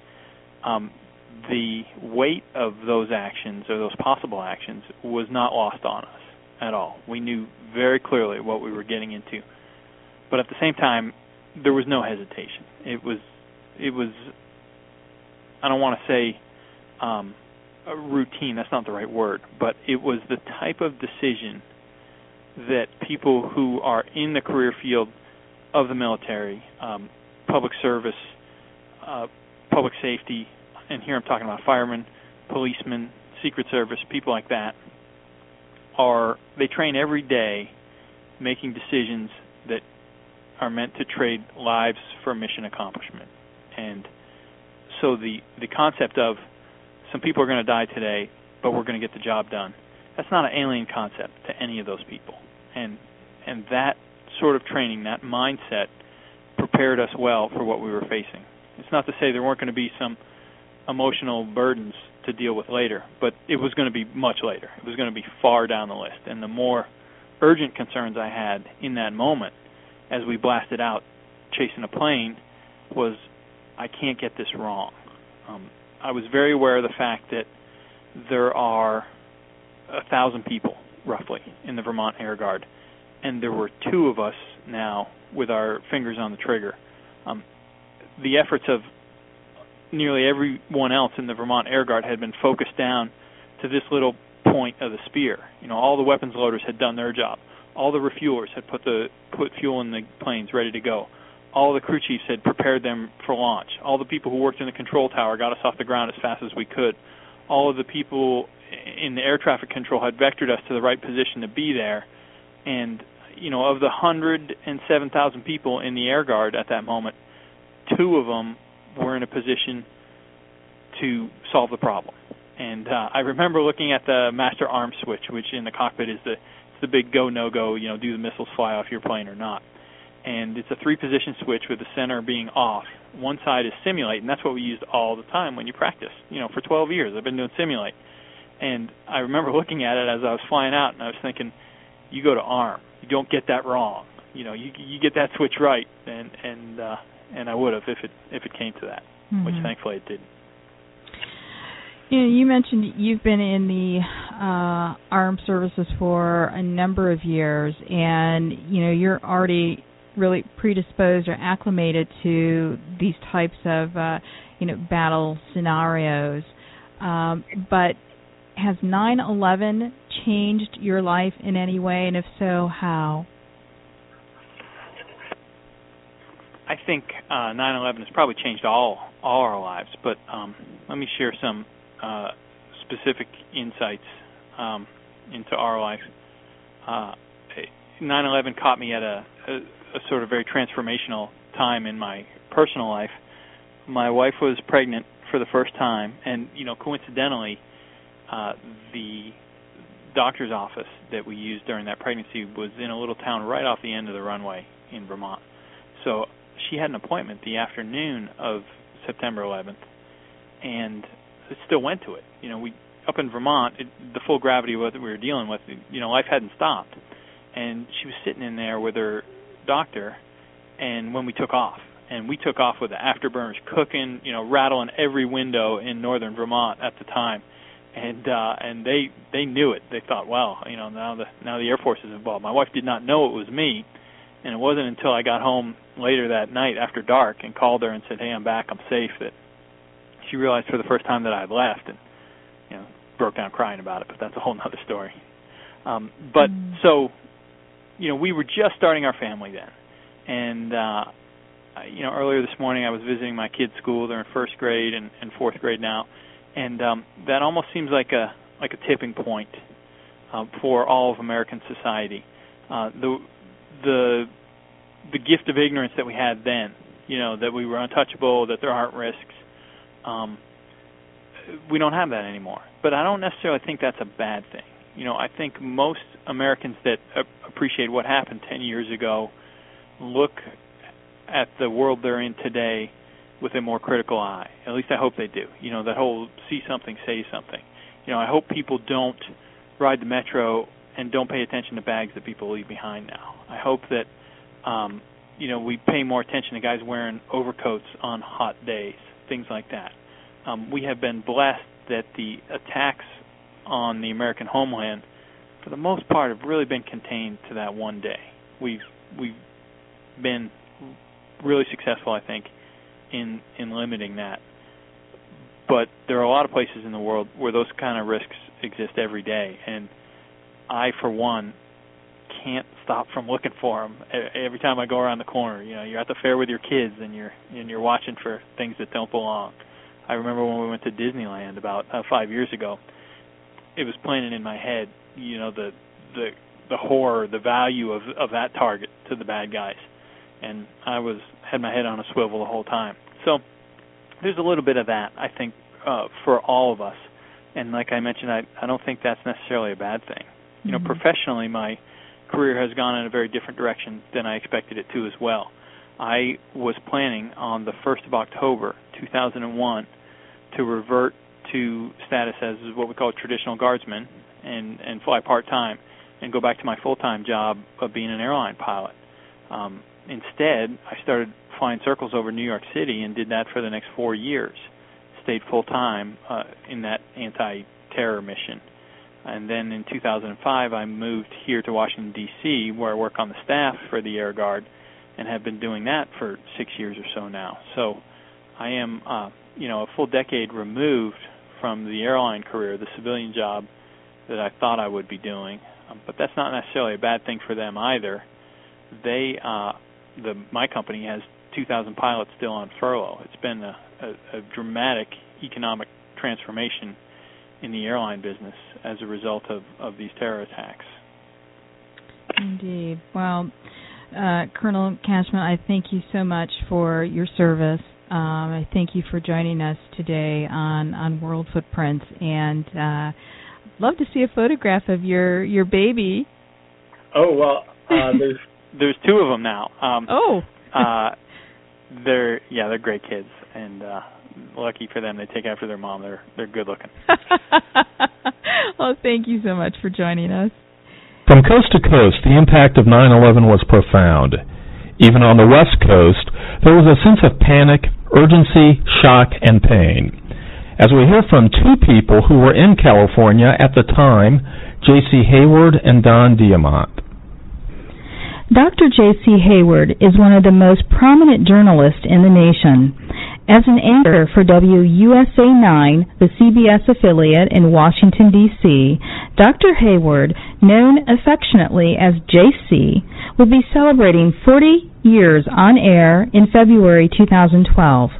um, the weight of those actions or those possible actions was not lost on us at all. We knew very clearly what we were getting into. But at the same time, there was no hesitation. It was it was I don't want to say um routine, that's not the right word, but it was the type of decision that people who are in the career field of the military, um, public service, uh, public safety, and here I'm talking about firemen, policemen, Secret Service, people like that, are they train every day making decisions that are meant to trade lives for mission accomplishment. And so the the concept of some people are going to die today, but we're going to get the job done. That's not an alien concept to any of those people. And and that sort of training, that mindset prepared us well for what we were facing. It's not to say there weren't going to be some emotional burdens to deal with later, but it was going to be much later. It was going to be far down the list. And the more urgent concerns I had in that moment as we blasted out chasing a plane was I can't get this wrong. Um, I was very aware of the fact that there are a thousand people roughly in the Vermont Air Guard, and there were two of us now with our fingers on the trigger. Um, the efforts of nearly everyone else in the Vermont Air Guard had been focused down to this little point of the spear. You know, all the weapons loaders had done their job. All the refuelers had put the put fuel in the planes ready to go. All the crew chiefs had prepared them for launch. All the people who worked in the control tower got us off the ground as fast as we could. All of the people in the air traffic control had vectored us to the right position to be there. And you know, of the 107,000 people in the air guard at that moment, two of them were in a position to solve the problem. And uh, I remember looking at the master arm switch, which in the cockpit is the the big go no go, you know, do the missiles fly off your plane or not. And it's a three position switch with the center being off. One side is simulate, and that's what we used all the time when you practice. You know, for 12 years I've been doing simulate. And I remember looking at it as I was flying out, and I was thinking, you go to arm, you don't get that wrong. You know, you you get that switch right, and and uh, and I would have if it if it came to that, mm-hmm. which thankfully it didn't. You know, you mentioned you've been in the uh, armed services for a number of years, and you know you're already really predisposed or acclimated to these types of uh, you know battle scenarios. Um, but has 9/11 changed your life in any way, and if so, how? I think uh, 9/11 has probably changed all all our lives, but um, let me share some uh, specific insights um, into our life. Uh, 9/11 caught me at a, a, a sort of very transformational time in my personal life. My wife was pregnant for the first time, and you know, coincidentally, uh, the doctor's office that we used during that pregnancy was in a little town right off the end of the runway in Vermont. So she had an appointment the afternoon of September 11th, and it still went to it. You know, we up in Vermont, it, the full gravity of what we were dealing with, you know, life hadn't stopped, and she was sitting in there with her doctor, and when we took off, and we took off with the afterburners cooking, you know, rattling every window in northern Vermont at the time. And uh and they they knew it. They thought well you know now the now the air force is involved. My wife did not know it was me. And it wasn't until i got home later that night after dark and called her and said hey i'm back. I'm safe. That she realized for the first time that i had left and you know broke down crying about it but that's a whole other story. Um but mm. so you know we were just starting our family then and uh you know earlier this morning i was visiting my kids school they're in first grade and, and fourth grade now and um, that almost seems like a like a tipping point uh, for all of American society. Uh, the the the gift of ignorance that we had then, you know, that we were untouchable, that there aren't risks. Um, we don't have that anymore. But I don't necessarily think that's a bad thing. You know, I think most Americans that appreciate what happened 10 years ago look at the world they're in today with a more critical eye. At least I hope they do. You know, that whole see something, say something. You know, I hope people don't ride the metro and don't pay attention to bags that people leave behind now. I hope that um, you know, we pay more attention to guys wearing overcoats on hot days, things like that. Um, we have been blessed that the attacks on the American homeland, for the most part, have really been contained to that one day. We've we've been really successful, I think, in in limiting that. But there are a lot of places in the world where those kind of risks exist every day, and I, for one, can't stop from looking for them every time I go around the corner. You know, you're at the fair with your kids, and you're and you're watching for things that don't belong. I remember when we went to Disneyland about uh, five years ago. It was planted in my head, you know, the the the horror, the value of of that target to the bad guys, and I was had my head on a swivel the whole time. So there's a little bit of that I think uh, for all of us, and like I mentioned, I I don't think that's necessarily a bad thing. You mm-hmm. know, professionally, my career has gone in a very different direction than I expected it to as well. I was planning on the 1st of October 2001 to revert to status as what we call traditional guardsman and and fly part time and go back to my full time job of being an airline pilot. Um, instead, I started flying circles over New York City and did that for the next four years. Stayed full time uh, in that anti-terror mission, and then in 2005 I moved here to Washington D.C. where I work on the staff for the Air Guard, and have been doing that for six years or so now. So I am, uh, you know, a full decade removed from the airline career, the civilian job that I thought I would be doing. Um, but that's not necessarily a bad thing for them either. They uh, the my company has 2,000 pilots still on furlough. It's been a, a, a dramatic economic transformation in the airline business as a result of of these terror attacks. Indeed. Well, uh, Colonel Cashman, I thank you so much for your service. Um, I thank you for joining us today on on World Footprints, and uh, love to see a photograph of your your baby. Oh well, uh, there's there's two of them now. Um, oh. uh, they're yeah, they're great kids, and uh, lucky for them, they take after their mom. They're they're good looking. well, thank you so much for joining us. From coast to coast, the impact of 9/11 was profound. Even on the West Coast, there was a sense of panic, urgency, shock, and pain. As we hear from two people who were in California at the time, J.C. Hayward and Don Diamont. Dr. J.C. Hayward is one of the most prominent journalists in the nation. As an anchor for WUSA 9, the CBS affiliate in Washington, D.C., Dr. Hayward, known affectionately as JC, will be celebrating 40 years on air in February 2012.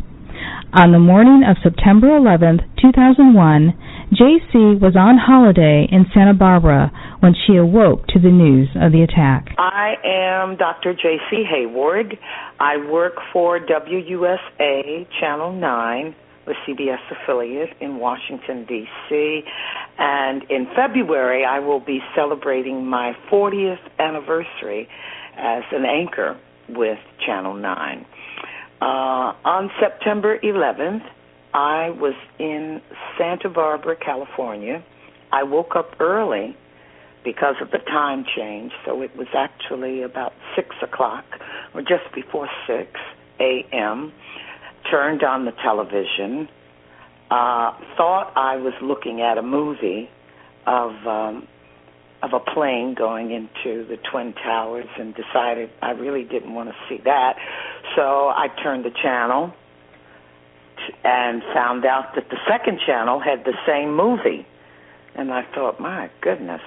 On the morning of September 11, 2001, JC was on holiday in Santa Barbara when she awoke to the news of the attack. I am Dr. JC Hayward. I work for WUSA Channel 9, the CBS affiliate in Washington, D.C. And in February, I will be celebrating my 40th anniversary as an anchor with Channel 9. Uh, on September 11th, I was in Santa Barbara, California. I woke up early because of the time change, so it was actually about 6 o'clock, or just before 6 a.m. Turned on the television, uh, thought I was looking at a movie of um, of a plane going into the twin towers, and decided I really didn't want to see that. So I turned the channel and found out that the second channel had the same movie. And I thought, my goodness,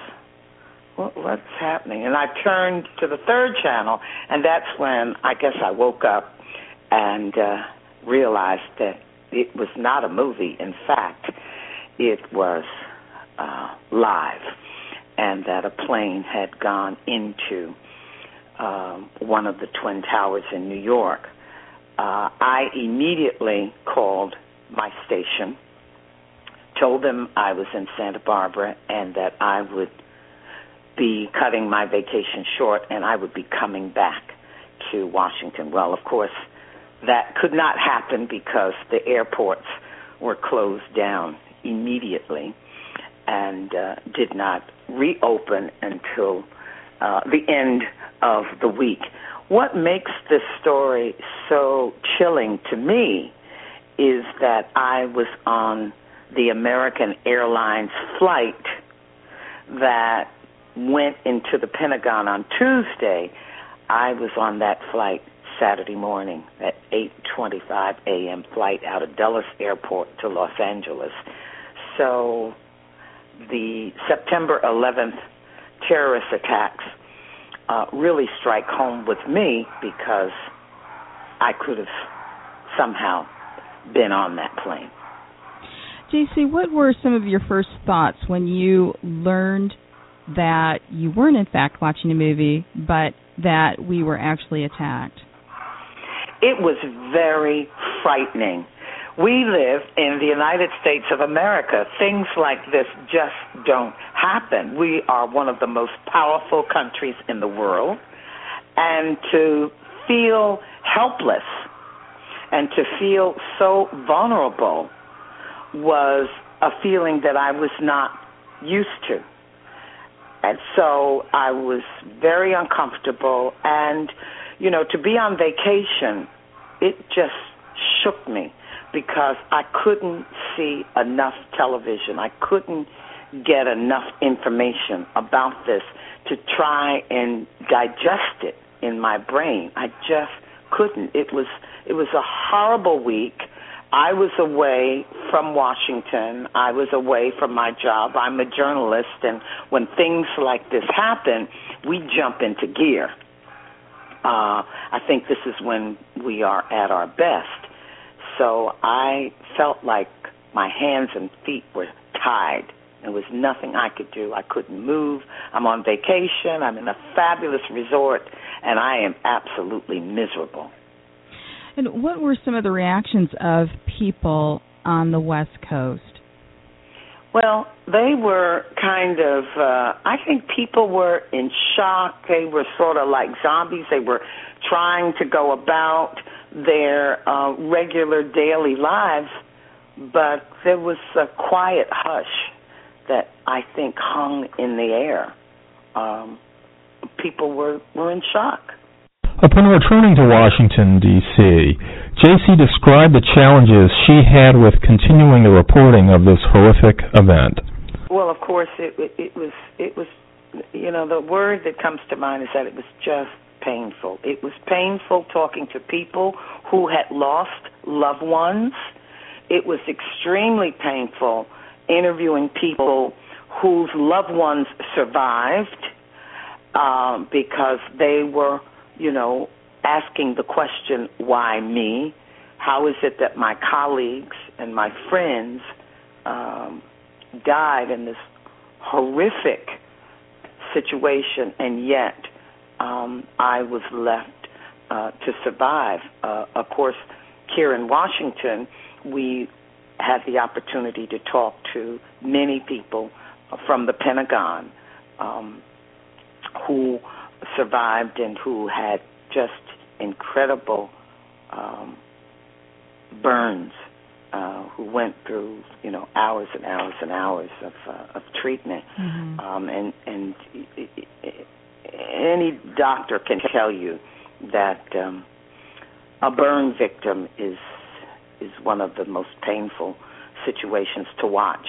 what, what's happening? And I turned to the third channel, and that's when I guess I woke up and uh, realized that it was not a movie. In fact, it was uh, live, and that a plane had gone into um, one of the twin towers in New York uh, I immediately called my station, told them I was in Santa Barbara and that I would be cutting my vacation short and I would be coming back to Washington. Well, of course, that could not happen because the airports were closed down immediately and uh, did not reopen until uh, the end of the week. What makes this story so chilling to me is that I was on the American Airlines flight that went into the Pentagon on Tuesday. I was on that flight Saturday morning at 8:25 a.m. flight out of Dulles Airport to Los Angeles. So the September 11th terrorist attacks uh, really strike home with me because I could have somehow been on that plane. JC, what were some of your first thoughts when you learned that you weren't in fact watching a movie, but that we were actually attacked? It was very frightening. We live in the United States of America. Things like this just don't happen. We are one of the most powerful countries in the world. And to feel helpless and to feel so vulnerable was a feeling that I was not used to. And so I was very uncomfortable. And, you know, to be on vacation, it just shook me because I couldn't see enough television. I couldn't get enough information about this to try and digest it in my brain. I just couldn't. It was it was a horrible week. I was away from Washington. I was away from my job. I'm a journalist and when things like this happen, we jump into gear. Uh, I think this is when we are at our best. So I felt like my hands and feet were tied. There was nothing I could do. I couldn't move. I'm on vacation. I'm in a fabulous resort, and I am absolutely miserable. And what were some of the reactions of people on the West Coast? Well, they were kind of, uh, I think people were in shock. They were sort of like zombies. They were trying to go about their uh, regular daily lives, but there was a quiet hush that I think hung in the air. Um, people were, were in shock. Upon returning to Washington, D.C., JC described the challenges she had with continuing the reporting of this horrific event. Well, of course, it, it, it was it was you know the word that comes to mind is that it was just painful. It was painful talking to people who had lost loved ones. It was extremely painful interviewing people whose loved ones survived um, because they were you know, asking the question, why me? How is it that my colleagues and my friends um, died in this horrific situation, and yet um, I was left uh, to survive? Uh, of course, here in Washington, we had the opportunity to talk to many people from the Pentagon um, who survived and who had just incredible um, burns, uh, who went through you know hours and hours and hours of uh, of treatment, mm-hmm. um, and and any doctor can tell you that um, a burn victim is is one of the most painful situations to watch,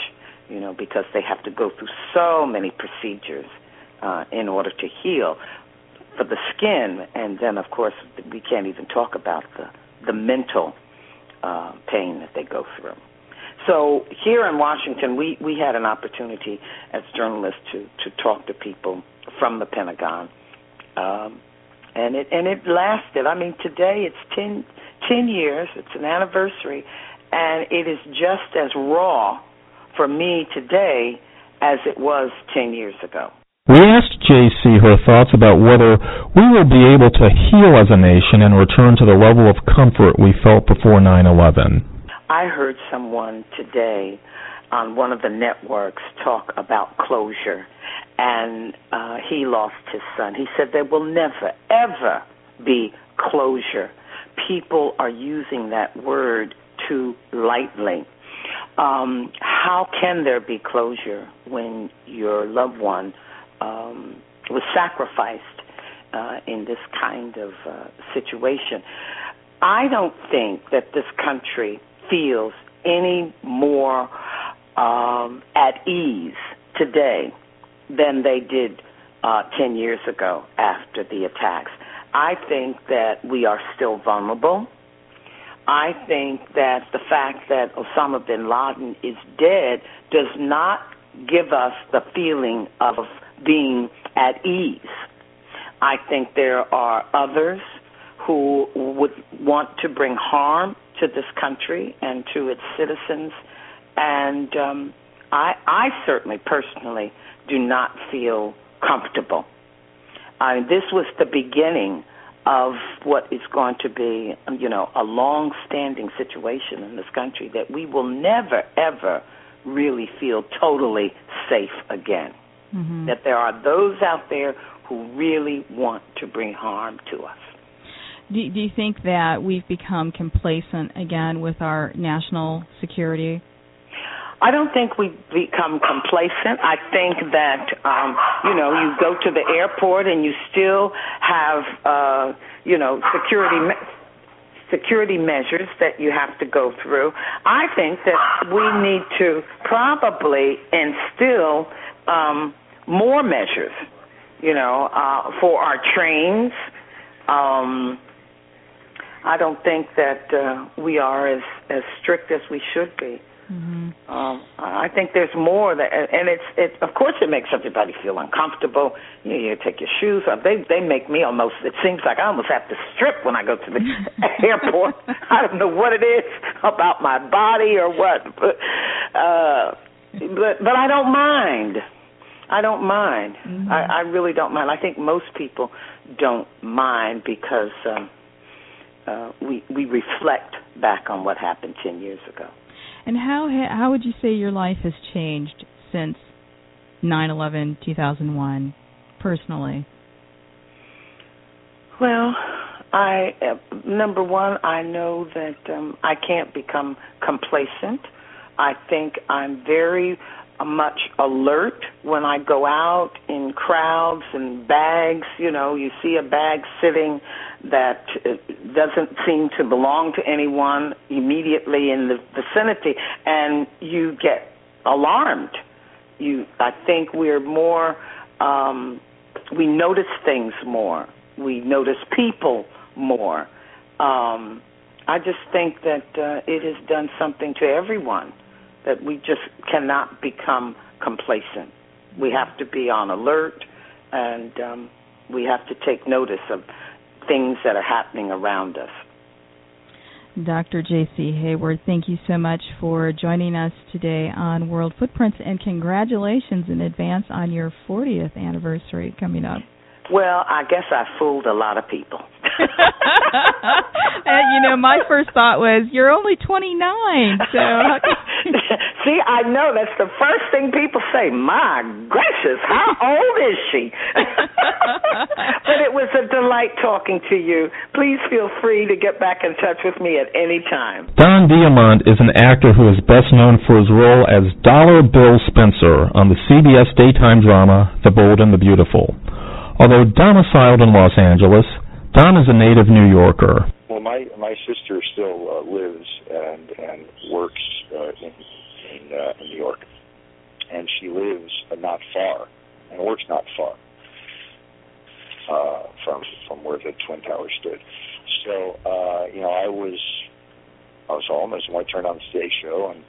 you know, because they have to go through so many procedures uh, in order to heal for the skin, and then of course we can't even talk about the the mental uh, pain that they go through. So here in Washington, we we had an opportunity as journalists to to talk to people from the Pentagon, um, and it and it lasted. I mean, today it's 10, 10 years. It's an anniversary, and it is just as raw for me today as it was ten years ago. We asked JC her thoughts about whether we will be able to heal as a nation and return to the level of comfort we felt before 9 11. I heard someone today on one of the networks talk about closure, and uh, he lost his son. He said there will never, ever be closure. People are using that word too lightly. Um, how can there be closure when your loved one um, was sacrificed uh, in this kind of uh, situation. I don't think that this country feels any more um, at ease today than they did uh, 10 years ago after the attacks. I think that we are still vulnerable. I think that the fact that Osama bin Laden is dead does not give us the feeling of being at ease. I think there are others who would want to bring harm to this country and to its citizens, and um, I, I certainly personally do not feel comfortable. Uh, this was the beginning of what is going to be, you know, a long-standing situation in this country that we will never, ever really feel totally safe again mm-hmm. that there are those out there who really want to bring harm to us. Do, do you think that we've become complacent again with our national security? I don't think we've become complacent. I think that um, you know you go to the airport and you still have uh, you know security me- security measures that you have to go through. I think that we need to probably instill um, more measures, you know, uh, for our trains. Um, I don't think that uh, we are as as strict as we should be. Mm-hmm. Um, I think there's more that, and it's it. Of course, it makes everybody feel uncomfortable. You, know, you take your shoes off. They they make me almost. It seems like I almost have to strip when I go to the airport. I don't know what it is about my body or what, but uh, but but I don't mind. I don't mind. Mm-hmm. I, I really don't mind. I think most people don't mind because um, uh, we we reflect back on what happened ten years ago. And how ha- how would you say your life has changed since 9/11 2001 personally? Well, I uh, number one, I know that um, I can't become complacent. I think I'm very uh, much alert when I go out in crowds and bags. You know, you see a bag sitting that uh, doesn't seem to belong to anyone immediately in the vicinity, and you get alarmed. You, I think we're more. Um, we notice things more. We notice people more. Um, I just think that uh, it has done something to everyone that we just cannot become complacent. We have to be on alert, and um, we have to take notice of things that are happening around us. Dr. J.C. Hayward, thank you so much for joining us today on World Footprints, and congratulations in advance on your 40th anniversary coming up. Well, I guess I fooled a lot of people. and, you know, my first thought was, you're only 29, so. See, I know that's the first thing people say. My gracious, how old is she? but it was a delight talking to you. Please feel free to get back in touch with me at any time. Don Diamont is an actor who is best known for his role as Dollar Bill Spencer on the CBS daytime drama The Bold and the Beautiful. Although domiciled in Los Angeles, Don is a native New Yorker. Well, my my sister still uh, lives and and works uh, in in, uh, in New York, and she lives uh, not far and works not far uh, from from where the Twin Towers stood. So uh, you know, I was I was home when I turned on the stage show, and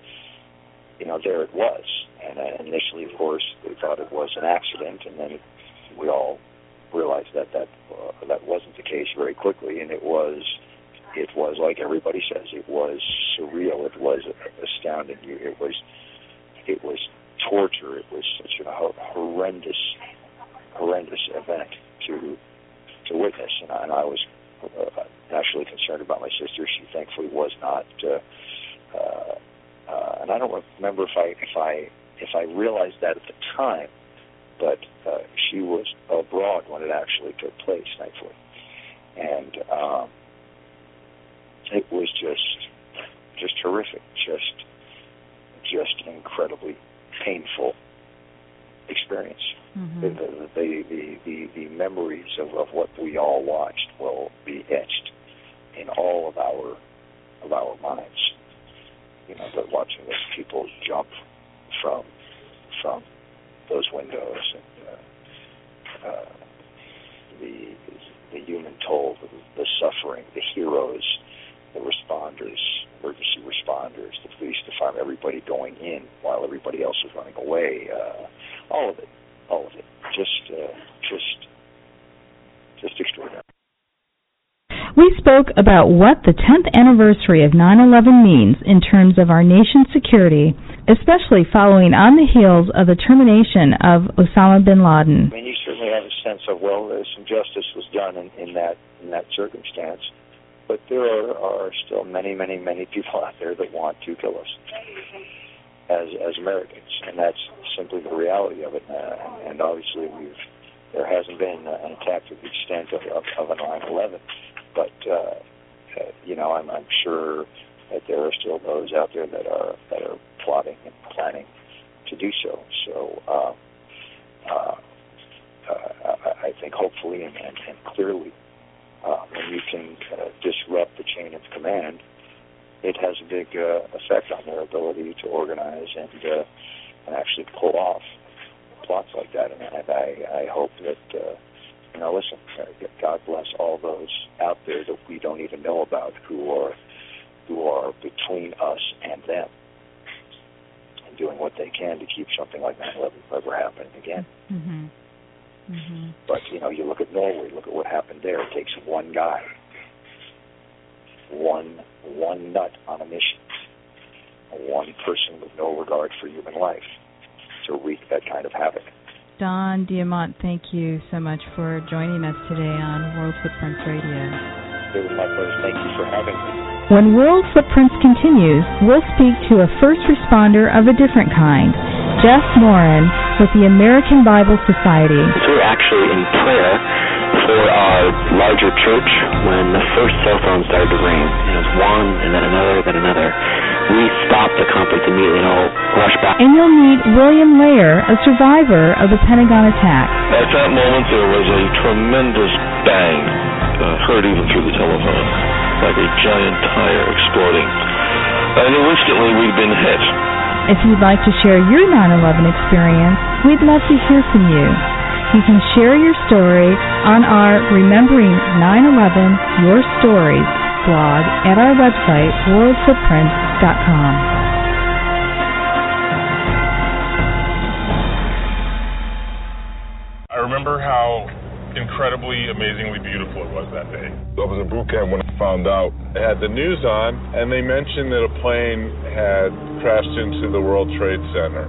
you know, there it was. And uh, initially, of course, we thought it was an accident, and then we all realized that that uh, that wasn't the case very quickly, and it was it was like everybody says, it was surreal, it was astounding. It was it was torture. It was such a horrendous horrendous event to to witness, and I, and I was uh, naturally concerned about my sister. She thankfully was not. Uh, uh, uh, and I don't remember if I if I if I realized that at the time, but uh, she was abroad when it actually took place, thankfully, and um, it was just just horrific, just just incredibly painful experience. Mm-hmm. The, the, the, the, the, memories of, of what we all watched will be etched in all of our of our minds. You know, but watching those people jump from from those windows and uh, uh, the the human toll, the, the suffering, the heroes, the responders, emergency responders, the police, the fire, everybody going in while everybody else was running away. Uh, all of it, all of it, just uh, just just extraordinary. We spoke about what the 10th anniversary of 9 11 means in terms of our nation's security, especially following on the heels of the termination of Osama bin Laden. I mean, you certainly have a sense of, well, some justice was done in, in, that, in that circumstance, but there are, are still many, many, many people out there that want to kill us as, as Americans, and that's simply the reality of it. Uh, and obviously, we've there hasn't been an attack to the extent of, of, of a 9/11 but uh, uh, you know, I'm, I'm sure that there are still those out there that are that are plotting and planning to do so. So uh, uh, uh, I think hopefully and, and, and clearly, uh, when you can uh, disrupt the chain of command, it has a big uh, effect on their ability to organize and uh, and actually pull off plots like that. And I, I hope that. Uh, know, listen, God bless all those out there that we don't even know about who are who are between us and them and doing what they can to keep something like 9/11 ever happening again. Mm-hmm. Mm-hmm. But you know, you look at Norway, look at what happened there. It takes one guy, one one nut on a mission, one person with no regard for human life to wreak that kind of havoc. Don Diamont, thank you so much for joining us today on World Footprints Radio. It was my pleasure. Thank you for having me. When World Footprints continues, we'll speak to a first responder of a different kind, Jeff Morin with the American Bible Society. We're actually in prayer for our larger church when the first cell phone started to ring. It was one and then another, then another. We stopped the conference immediately and all rushed back. And you'll meet William Layer, a survivor of the Pentagon attack. At that moment, there was a tremendous bang, uh, heard even through the telephone, like a giant tire exploding. And instantly, we'd been hit. If you'd like to share your 9-11 experience, we'd love to hear from you. You can share your story on our Remembering 9-11 Your Stories blog at our website, worldfootprints.com. I remember how incredibly, amazingly beautiful it was that day. I was in boot camp when I found out. They had the news on, and they mentioned that a plane had crashed into the World Trade Center.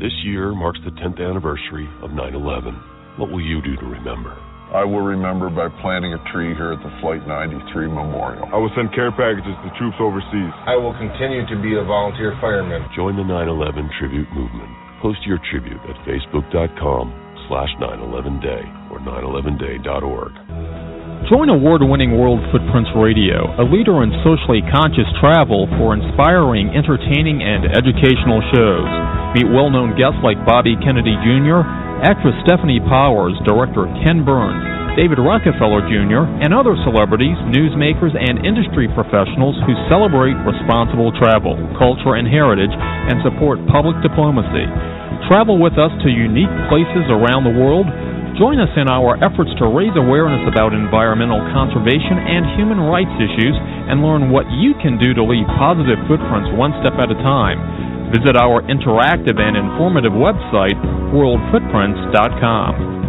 This year marks the 10th anniversary of 9 11. What will you do to remember? I will remember by planting a tree here at the Flight 93 Memorial. I will send care packages to troops overseas. I will continue to be a volunteer fireman. Join the 9 11 tribute movement. Post your tribute at facebook.com slash 911day or 911day.org. Join award-winning World Footprints Radio, a leader in socially conscious travel for inspiring, entertaining, and educational shows. Meet well-known guests like Bobby Kennedy Jr., actress Stefanie Powers, director Ken Burns, David Rockefeller Jr., and other celebrities, newsmakers, and industry professionals who celebrate responsible travel, culture, and heritage and support public diplomacy. Travel with us to unique places around the world. Join us in our efforts to raise awareness about environmental conservation and human rights issues and learn what you can do to leave positive footprints one step at a time. Visit our interactive and informative website, worldfootprints.com.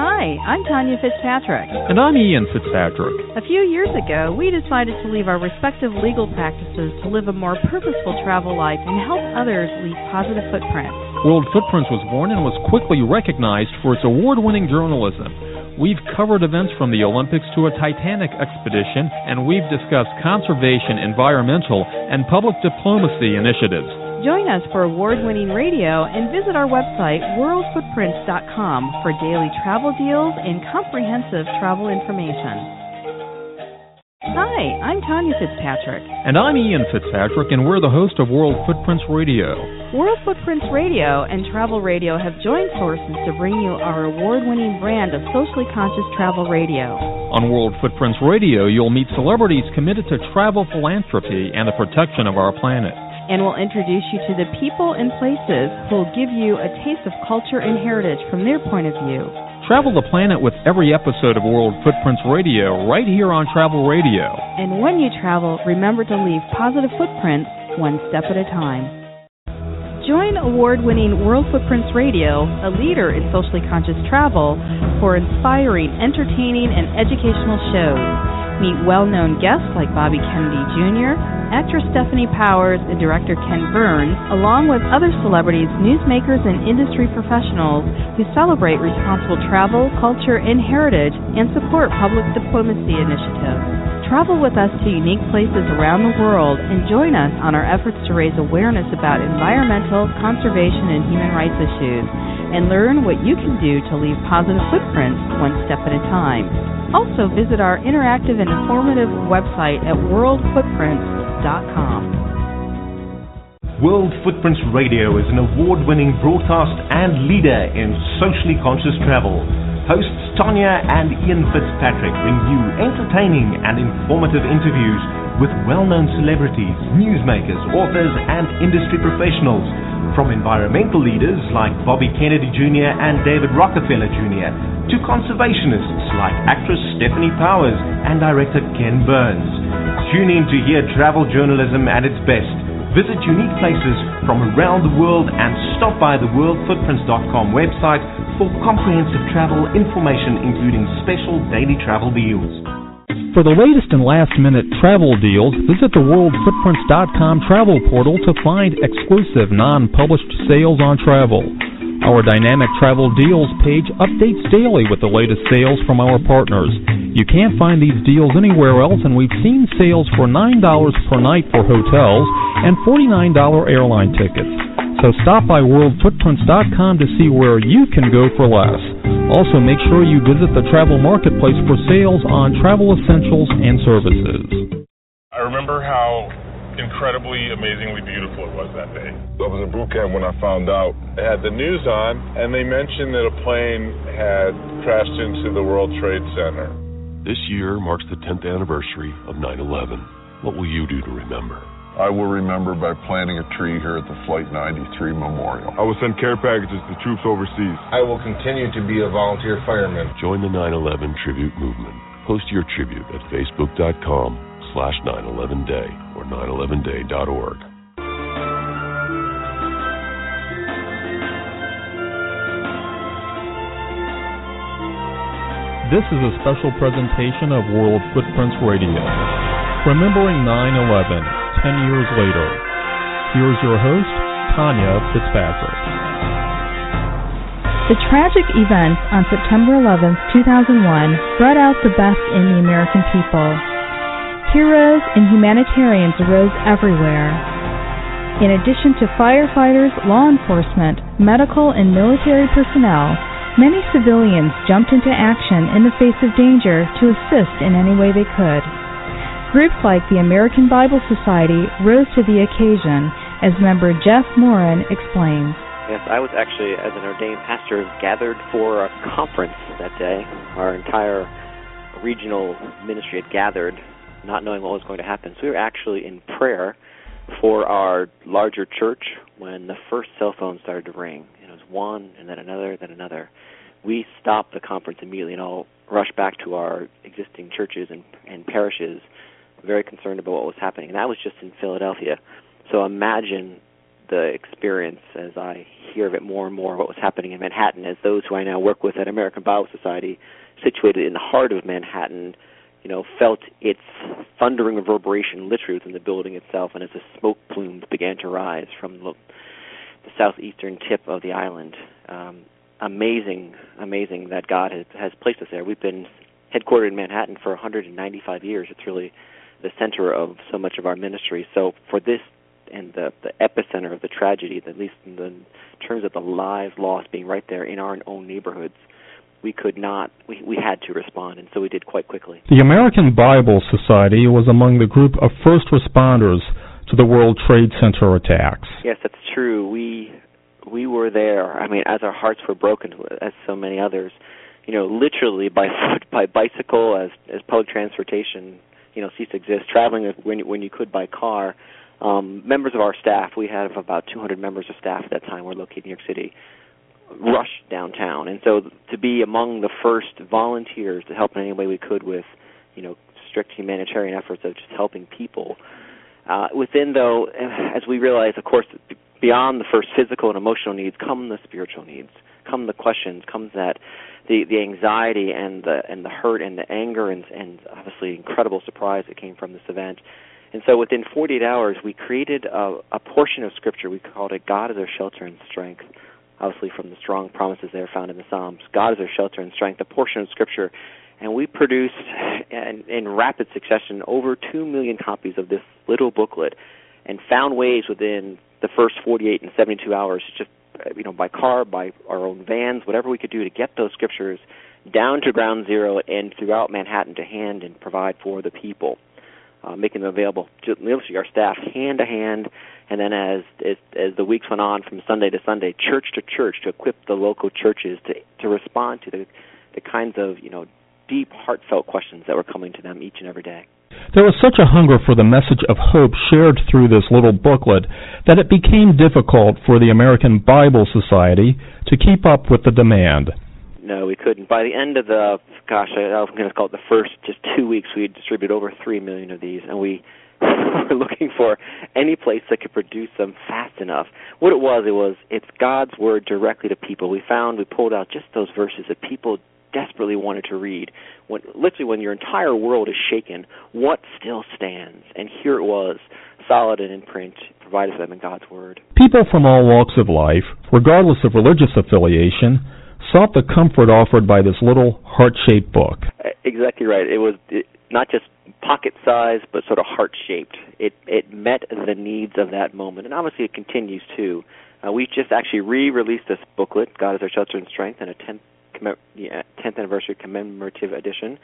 Hi, I'm Tanya Fitzpatrick. And I'm Ian Fitzpatrick. A few years ago, we decided to leave our respective legal practices to live a more purposeful travel life and help others leave positive footprints. World Footprints was born and was quickly recognized for its award winning journalism. We've covered events from the Olympics to a Titanic expedition, and we've discussed conservation, environmental, and public diplomacy initiatives. Join us for award winning radio and visit our website, worldfootprints.com, for daily travel deals and comprehensive travel information. Hi, I'm Tanya Fitzpatrick. And I'm Ian Fitzpatrick, and we're the host of World Footprints Radio. World Footprints Radio and Travel Radio have joined forces to bring you our award winning brand of socially conscious travel radio. On World Footprints Radio, you'll meet celebrities committed to travel philanthropy and the protection of our planet. And we'll introduce you to the people and places who will give you a taste of culture and heritage from their point of view. Travel the planet with every episode of World Footprints Radio right here on Travel Radio. And when you travel, remember to leave positive footprints one step at a time. Join award winning World Footprints Radio, a leader in socially conscious travel, for inspiring, entertaining, and educational shows. Meet well known guests like Bobby Kennedy Jr., actress Stefanie Powers, and director Ken Burns, along with other celebrities, newsmakers, and industry professionals who celebrate responsible travel, culture, and heritage and support public diplomacy initiatives. Travel with us to unique places around the world and join us on our efforts to raise awareness about environmental, conservation, and human rights issues, and learn what you can do to leave positive footprints one step at a time. Also, visit our interactive and informative website at worldfootprints.com. World Footprints Radio is an award winning broadcast and leader in socially conscious travel. Hosts Tanya and Ian Fitzpatrick bring you entertaining and informative interviews with well known celebrities, newsmakers, authors, and industry professionals. From environmental leaders like Bobby Kennedy Jr. and David Rockefeller Jr. to conservationists like actress Stefanie Powers and director Ken Burns. Tune in to hear travel journalism at its best. Visit unique places from around the world and stop by the worldfootprints.com website for comprehensive travel information including special daily travel deals. For the latest and last minute travel deals, visit the WorldFootprints.com travel portal to find exclusive non published sales on travel. Our dynamic travel deals page updates daily with the latest sales from our partners. You can't find these deals anywhere else, and we've seen sales for $9 per night for hotels and $49 airline tickets. So stop by WorldFootprints.com to see where you can go for less. Also, make sure you visit the travel marketplace for sales on travel essentials and services. I remember how incredibly, amazingly beautiful it was that day. I was in boot camp when I found out. They had the news on, and they mentioned that a plane had crashed into the World Trade Center. This year marks the 10th anniversary of 9 11. What will you do to remember? I will remember by planting a tree here at the Flight 93 Memorial. I will send care packages to troops overseas. I will continue to be a volunteer fireman. Join the 9 11 tribute movement. Post your tribute at facebook.com slash 911day or 911day.org. This is a special presentation of World Footprints Radio, remembering 9 11, 10 years later. Here's your host, Tanya Fitzpatrick. The tragic events on September 11, 2001, brought out the best in the American people. Heroes and humanitarians arose everywhere. In addition to firefighters, law enforcement, medical, and military personnel, many civilians jumped into action in the face of danger to assist in any way they could. Groups like the American Bible Society rose to the occasion, as member Jeff Morin explains. Yes, I was actually, as an ordained pastor, gathered for a conference that day. Our entire regional ministry had gathered, not knowing what was going to happen. So we were actually in prayer for our larger church when the first cell phone started to ring. And it was one, and then another, then another. We stopped the conference immediately and all rushed back to our existing churches and, and parishes, very concerned about what was happening. And that was just in Philadelphia. So imagine the experience as I hear of it more and more what was happening in Manhattan as those who I now work with at American Bible Society situated in the heart of Manhattan you know felt its thundering reverberation literally within the building itself and as the smoke plumes began to rise from the, the southeastern tip of the island. Um, amazing amazing that God has, has placed us there. We've been headquartered in Manhattan for 195 years. It's really the center of so much of our ministry. So for this and the, the epicenter of the tragedy, at least in, the, in terms of the lives lost being right there in our own neighborhoods, we could not, we, we had to respond, and so we did quite quickly. The American Bible Society was among the group of first responders to the World Trade Center attacks. Yes, that's true. We we were there. I mean, as our hearts were broken, as so many others, you know, literally by foot, by bicycle, as as public transportation, you know, ceased to exist. Traveling when when you could by car, um, members of our staff, we have about 200 members of staff at that time. We're located in New York City. Rushed downtown, and so to be among the first volunteers to help in any way we could with, you know, strict humanitarian efforts of just helping people. Uh, within though, as we realize, of course, beyond the first physical and emotional needs come the spiritual needs, come the questions, comes that the the anxiety and the and the hurt and the anger and and obviously incredible surprise that came from this event and so within 48 hours, we created a, a portion of Scripture. We called it God is our shelter and strength, obviously from the strong promises there found in the Psalms. God is our shelter and strength, a portion of Scripture. And we produced, in, in rapid succession, over 2 million copies of this little booklet and found ways within the first 48 and 72 hours, just you know, by car, by our own vans, whatever we could do to get those scriptures down to ground zero and throughout Manhattan to hand and provide for the people uh, making them available literally our staff hand to hand, and then as, as as the weeks went on from Sunday to Sunday, church to church, to equip the local churches to to respond to the the kinds of you know deep, heartfelt questions that were coming to them each and every day. There was such a hunger for the message of hope shared through this little booklet that it became difficult for the American Bible Society to keep up with the demand no, we couldn't. By the end of the, gosh, I, I was going to call it the first just two weeks, we distributed over three million of these, and we were looking for any place that could produce them fast enough. What it was, it was it's God's word directly to people. We found we pulled out just those verses that people desperately wanted to read. When literally when your entire world is shaken, what still stands? And here it was, solid and in print, provided for them in God's Word. People from all walks of life, regardless of religious affiliation, sought the comfort offered by this little heart-shaped book. Uh, exactly right. It was it, not just pocket size, but sort of heart-shaped. It it met the needs of that moment, and obviously it continues to. Uh, we just actually re-released this booklet, God is Our Shelter and Strength, in a 10th, commem- yeah, 10th anniversary commemorative edition.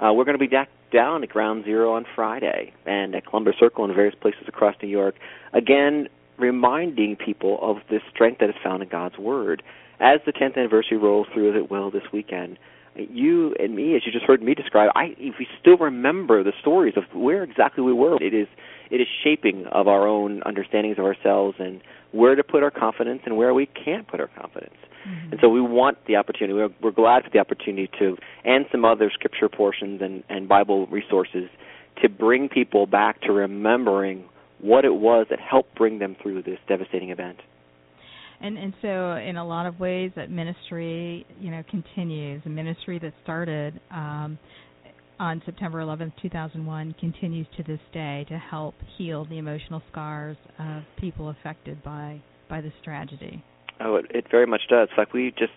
Uh, we're going to be back down at Ground Zero on Friday and at Columbus Circle and various places across New York. Again, reminding people of the strength that is found in God's Word. As the 10th anniversary rolls through, as it will this weekend, you and me, as you just heard me describe, I if we still remember the stories of where exactly we were, it is it is shaping of our own understandings of ourselves and where to put our confidence and where we can't put our confidence. Mm-hmm. And so we want the opportunity. We're, we're glad for the opportunity to, and some other scripture portions and, and Bible resources to bring people back to remembering what it was that helped bring them through this devastating event. And and so in a lot of ways that ministry, you know, continues. A ministry that started um, on September 11th, 2001, continues to this day to help heal the emotional scars of people affected by by this tragedy. Oh, it, it very much does. Like we just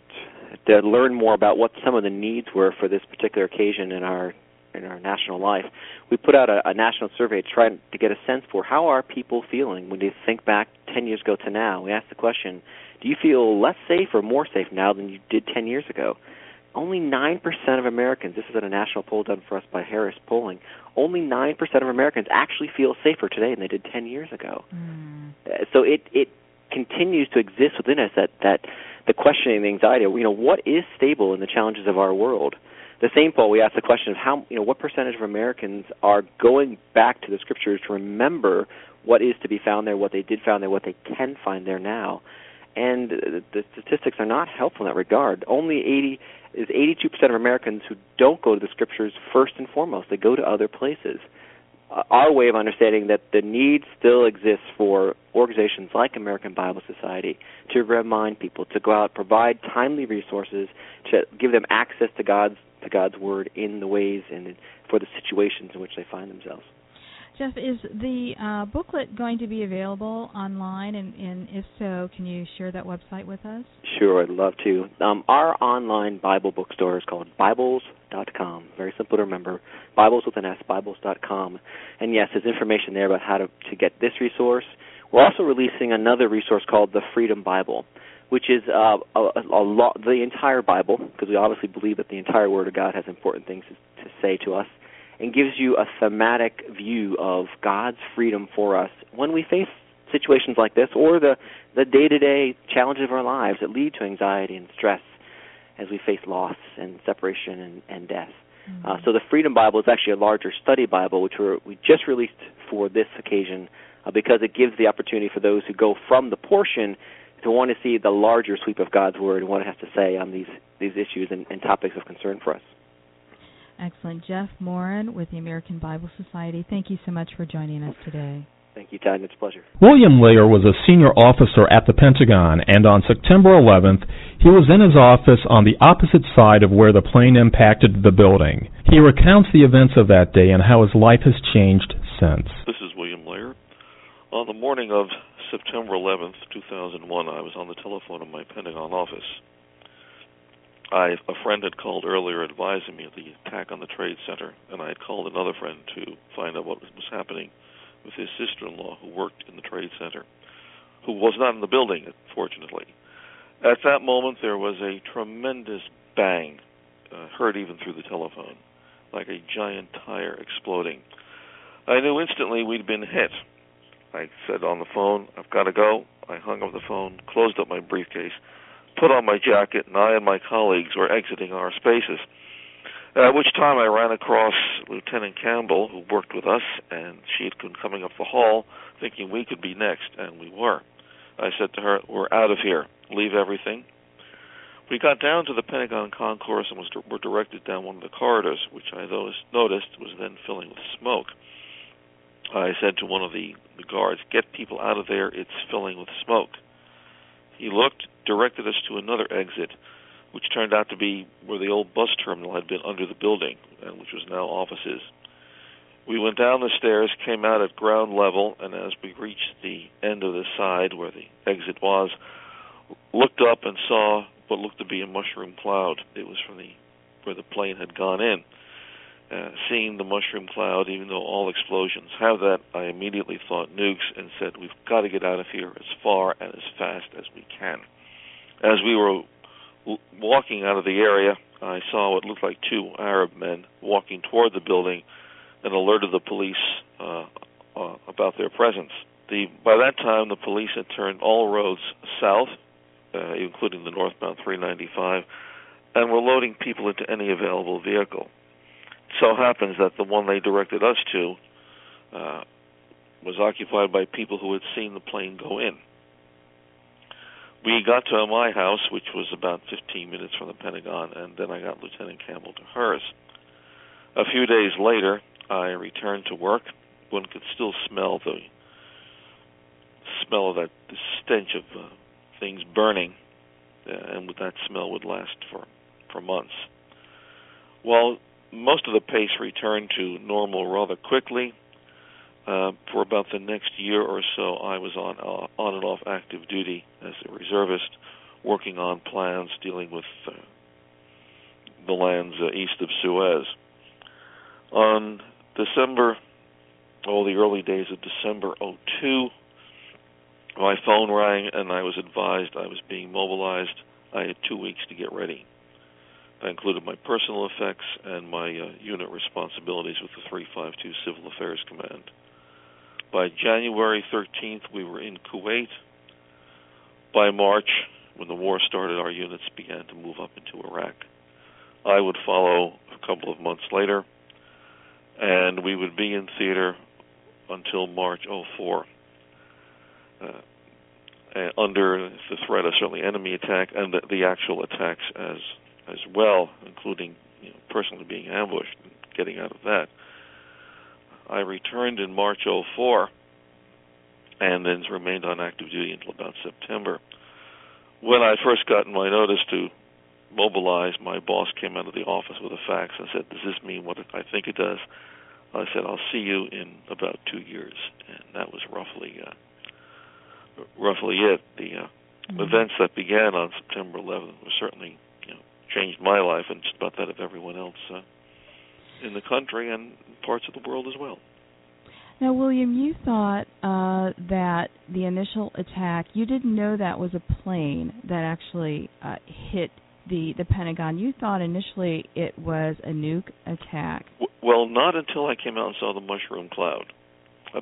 to learn more about what some of the needs were for this particular occasion in our in our national life, we put out a, a national survey trying to get a sense for how are people feeling when you think back 10 years ago to now. We asked the question, do you feel less safe or more safe now than you did 10 years ago? only 9% of Americans, this is a national poll done for us by Harris Polling, only 9% of Americans actually feel safer today than they did 10 years ago. Mm. So it it continues to exist within us that that the questioning, the anxiety, you know, what is stable in the challenges of our world? The same poll we asked the question of how, you know, what percentage of Americans are going back to the scriptures to remember what is to be found there, what they did find there, what they can find there now. And the statistics are not helpful in that regard. Only 80 is 82% of Americans who don't go to the scriptures first and foremost. They go to other places. Uh, our way of understanding that the need still exists for organizations like American Bible Society to remind people to go out, provide timely resources, to give them access to God's to God's word in the ways and for the situations in which they find themselves. Jeff, is the uh, booklet going to be available online? And, and, if so, can you share that website with us? Sure, I'd love to. Um, our online Bible bookstore is called Bibles.com. Very simple to remember. Bibles with an S, Bibles.com. And yes, there's information there about how to, to get this resource. We're also releasing another resource called the Freedom Bible, which is uh, a, a, a lo- the entire Bible, because we obviously believe that the entire Word of God has important things to, to say to us and gives you a thematic view of God's freedom for us when we face situations like this or the the day-to-day challenges of our lives that lead to anxiety and stress as we face loss and separation and, and death. Mm-hmm. Uh, so the Freedom Bible is actually a larger study Bible, which we're, we just released for this occasion uh, because it gives the opportunity for those who go from the portion to want to see the larger sweep of God's Word and what it has to say on these these issues and, and topics of concern for us. Excellent. Jeff Morin with the American Bible Society, thank you so much for joining us today. Thank you, Todd. It's a pleasure. William Layer was a senior officer at the Pentagon, and on September 11th, he was in his office on the opposite side of where the plane impacted the building. He recounts the events of that day and how his life has changed since. This is William Layer. On the morning of September 11th, 2001, I was on the telephone in my Pentagon office. I a friend had called earlier advising me of the attack on the trade center, and I had called another friend to find out what was happening with his sister-in-law who worked in the trade center, who was not in the building, fortunately. At that moment, there was a tremendous bang, uh, heard even through the telephone, like a giant tire exploding. I knew instantly we'd been hit. I said on the phone, I've got to go. I hung up the phone, closed up my briefcase, put on my jacket, and I and my colleagues were exiting our spaces. At which time I ran across Lieutenant Campbell, who worked with us, and she had been coming up the hall, thinking we could be next, and we were. I said to her, "We're out of here. Leave everything." We got down to the Pentagon concourse and was, were directed down one of the corridors, which I noticed was then filling with smoke. I said to one of the, the guards, "Get people out of there. It's filling with smoke." He looked, directed us to another exit, which turned out to be where the old bus terminal had been under the building, and which was now offices. We went down the stairs, came out at ground level, and as we reached the end of the side where the exit was, looked up and saw what looked to be a mushroom cloud. It was from the where the plane had gone in. Uh, seeing the mushroom cloud, even though all explosions have that, I immediately thought nukes and said, "We've got to get out of here as far and as fast as we can." As we were walking out of the area, I saw what looked like two Arab men walking toward the building and alerted the police uh, uh, about their presence. The, by that time, the police had turned all roads south, uh, including the northbound 395, and were loading people into any available vehicle. So happens that the one they directed us to uh, was occupied by people who had seen the plane go in. We got to my house, which was about 15 minutes from the Pentagon, and then I got Lieutenant Campbell to hers. A few days later, I returned to work. One could still smell the smell of that the stench of uh, things burning, uh, and that smell would last for for months. Well, most of the pace returned to normal rather quickly. Uh, for about the next year or so, I was on uh, on and off active duty as a reservist, working on plans dealing with uh, the lands uh, east of Suez. On December, all the early days of December '02, my phone rang and I was advised I was being mobilized. I had two weeks to get ready. That included my personal effects and my uh, unit responsibilities with the 352 Civil Affairs Command. By January 13th, we were in Kuwait. By March, when the war started, our units began to move up into Iraq. I would follow a couple of months later, and we would be in theater until March 04. Uh, under the threat of certainly enemy attack and the, the actual attacks as as well, including you know, personally being ambushed and getting out of that. I returned in March 04 and then remained on active duty until about September. When I first got my notice to mobilize, my boss came out of the office with a fax and said, "Does this mean what I think it does?" I said, "I'll see you in about two years," and that was roughly uh, roughly it. The uh, mm-hmm. events that began on September 11th were certainly changed my life and just about that of everyone else uh, in the country and parts of the world as well. Now, William, you thought uh, that the initial attack, you didn't know that was a plane that actually uh, hit the the Pentagon. You thought initially it was a nuke attack. Well, not until I came out and saw the mushroom cloud.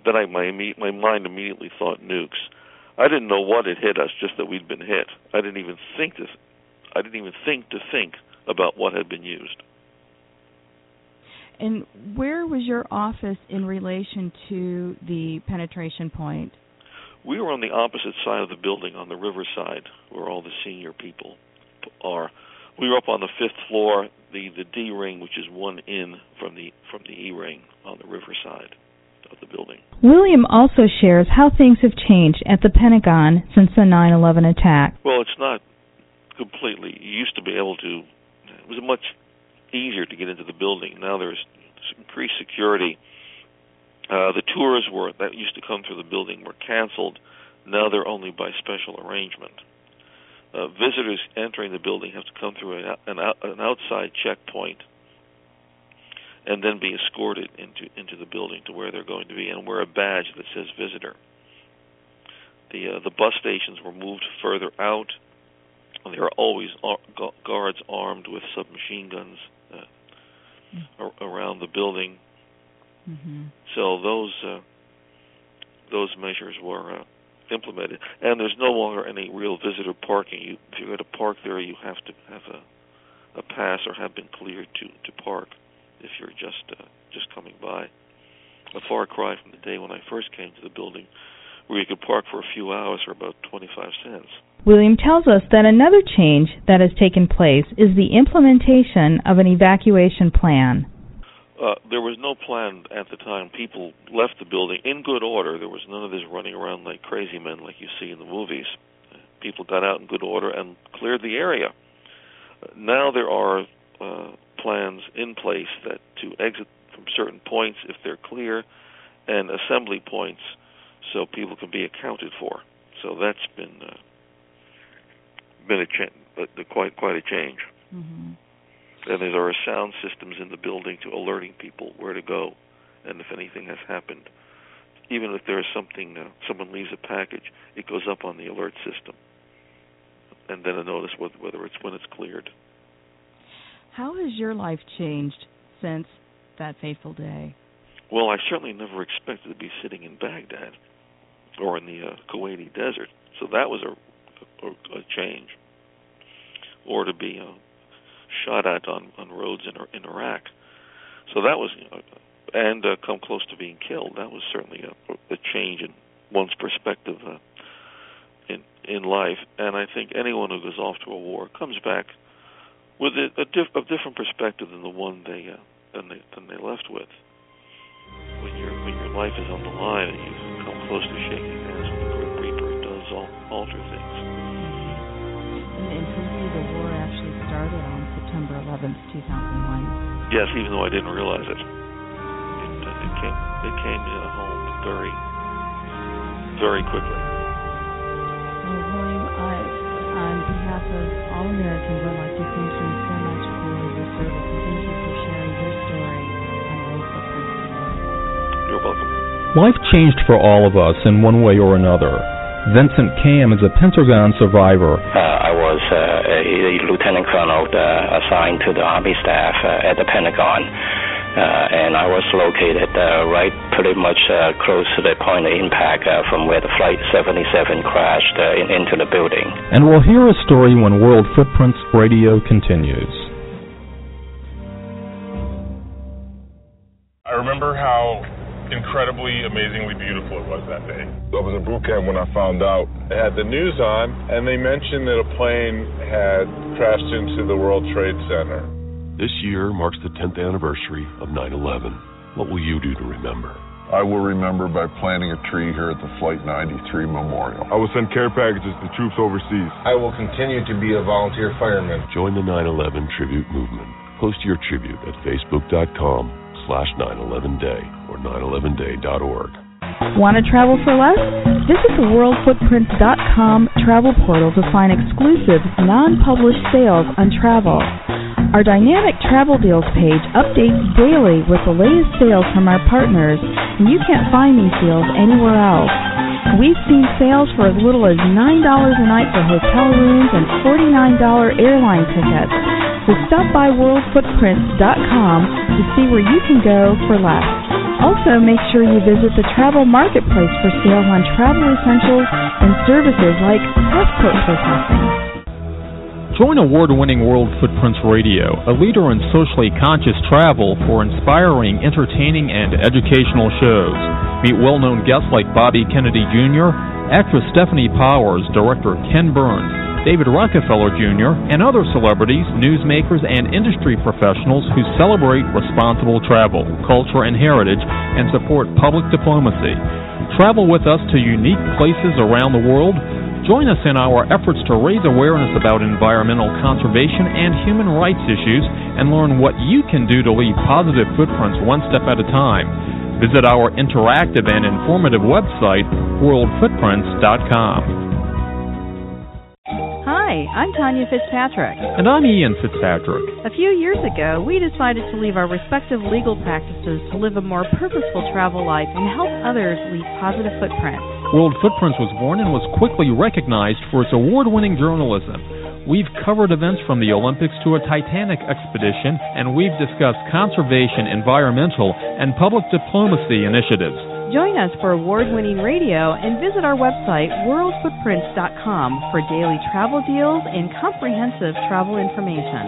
Then I my my mind immediately thought nukes. I didn't know what had hit us, just that we'd been hit. I didn't even think to I didn't even think to think about what had been used. And where was your office in relation to the penetration point? We were on the opposite side of the building, on the riverside where all the senior people are. We were up on the fifth floor, the the D ring, which is one in from the from the E ring on the riverside of the building. William also shares how things have changed at the Pentagon since the 9/11 attack. Well, it's not completely. You used to be able to. It was much easier to get into the building. Now there's increased security. Uh, the tours were that used to come through the building were canceled. Now they're only by special arrangement. Uh, visitors entering the building have to come through an, an, an outside checkpoint and then be escorted into into the building to where they're going to be and wear a badge that says visitor. The uh, the bus stations were moved further out. There are always ar- guards armed with submachine guns uh, mm. around the building. Mm-hmm. So those uh, those measures were uh, implemented, and there's no longer any real visitor parking. You, if you're going to park there, you have to have a, a pass or have been cleared to to park. If you're just uh, just coming by, a far cry from the day when I first came to the building, where you could park for a few hours for about 25 cents. William tells us that another change that has taken place is the implementation of an evacuation plan. Uh, there was no plan at the time. People left the building in good order. There was none of this running around like crazy men like you see in the movies. People got out in good order and cleared the area. now there are uh, plans in place that to exit from certain points if they're clear, and assembly points so people can be accounted for. So that's been uh, been a cha- quite quite a change. Mm-hmm. And there are sound systems in the building to alerting people where to go, and if anything has happened. Even if there is something, uh, someone leaves a package, it goes up on the alert system, and then a notice whether, whether it's when it's cleared. How has your life changed since that fateful day? Well, I certainly never expected to be sitting in Baghdad or in the uh, Kuwaiti desert, so that was a, a, a change. Or to be uh, shot at on on roads in in Iraq, so that was, and uh, come close to being killed. That was certainly a, a change in one's perspective uh, in in life. And I think anyone who goes off to a war comes back with a, a, diff, a different perspective than the one they uh, than they than they left with. When your when your life is on the line and you come close to shaking hands with the Grim Reaper, it does al- alter things. And, and for the war actually started on September 11th, 2001. Yes, even though I didn't realize it. It, uh, it came it came uh, home very very quickly. Well, William, I, on behalf of all Americans, I'd like to thank you so much for your service and thank you for sharing your story on World Footprints today. You're welcome. Life changed for all of us in one way or another. Vincent Cam is a Pentagon survivor. Uh, I was uh, a, lieutenant colonel uh, assigned to the Army staff uh, at the Pentagon, uh, and I was located uh, right pretty much uh, close to the point of impact uh, from where the Flight 77 crashed uh, in, into the building. And we'll hear a story when World Footprints Radio continues. Incredibly, amazingly beautiful it was that day. I was in boot camp when I found out. They had the news on, and they mentioned that a plane had crashed into the World Trade Center. This year marks the 10th anniversary of 9 11. What will you do to remember? I will remember by planting a tree here at the Flight 93 Memorial. I will send care packages to troops overseas. I will continue to be a volunteer fireman. Join the 9 11 tribute movement. Post your tribute at facebook.com slash 911day or 911day.org. Want to travel for less? Visit the worldfootprints.com travel portal to find exclusive, non-published sales on travel. Our dynamic travel deals page updates daily with the latest sales from our partners, and you can't find these deals anywhere else. We've seen sales for as little as $9 a night for hotel rooms and $49 airline tickets. So stop by worldfootprints.com to see where you can go for less. Also, make sure you visit the travel marketplace for sales on travel essentials and services like passport processing. Join award winning World Footprints Radio, a leader in socially conscious travel for inspiring, entertaining, and educational shows. Meet well known guests like Bobby Kennedy Jr., actress Stefanie Powers, director Ken Burns, David Rockefeller Jr., and other celebrities, newsmakers, and industry professionals who celebrate responsible travel, culture, and heritage and support public diplomacy. Travel with us to unique places around the world. Join us in our efforts to raise awareness about environmental conservation and human rights issues and learn what you can do to leave positive footprints one step at a time. Visit our interactive and informative website, worldfootprints.com. Hi, I'm Tanya Fitzpatrick. And I'm Ian Fitzpatrick. A few years ago, we decided to leave our respective legal practices to live a more purposeful travel life and help others leave positive footprints. World Footprints was born and was quickly recognized for its award winning journalism. We've covered events from the Olympics to a Titanic expedition, and we've discussed conservation, environmental, and public diplomacy initiatives. Join us for award winning radio and visit our website, worldfootprints.com, for daily travel deals and comprehensive travel information.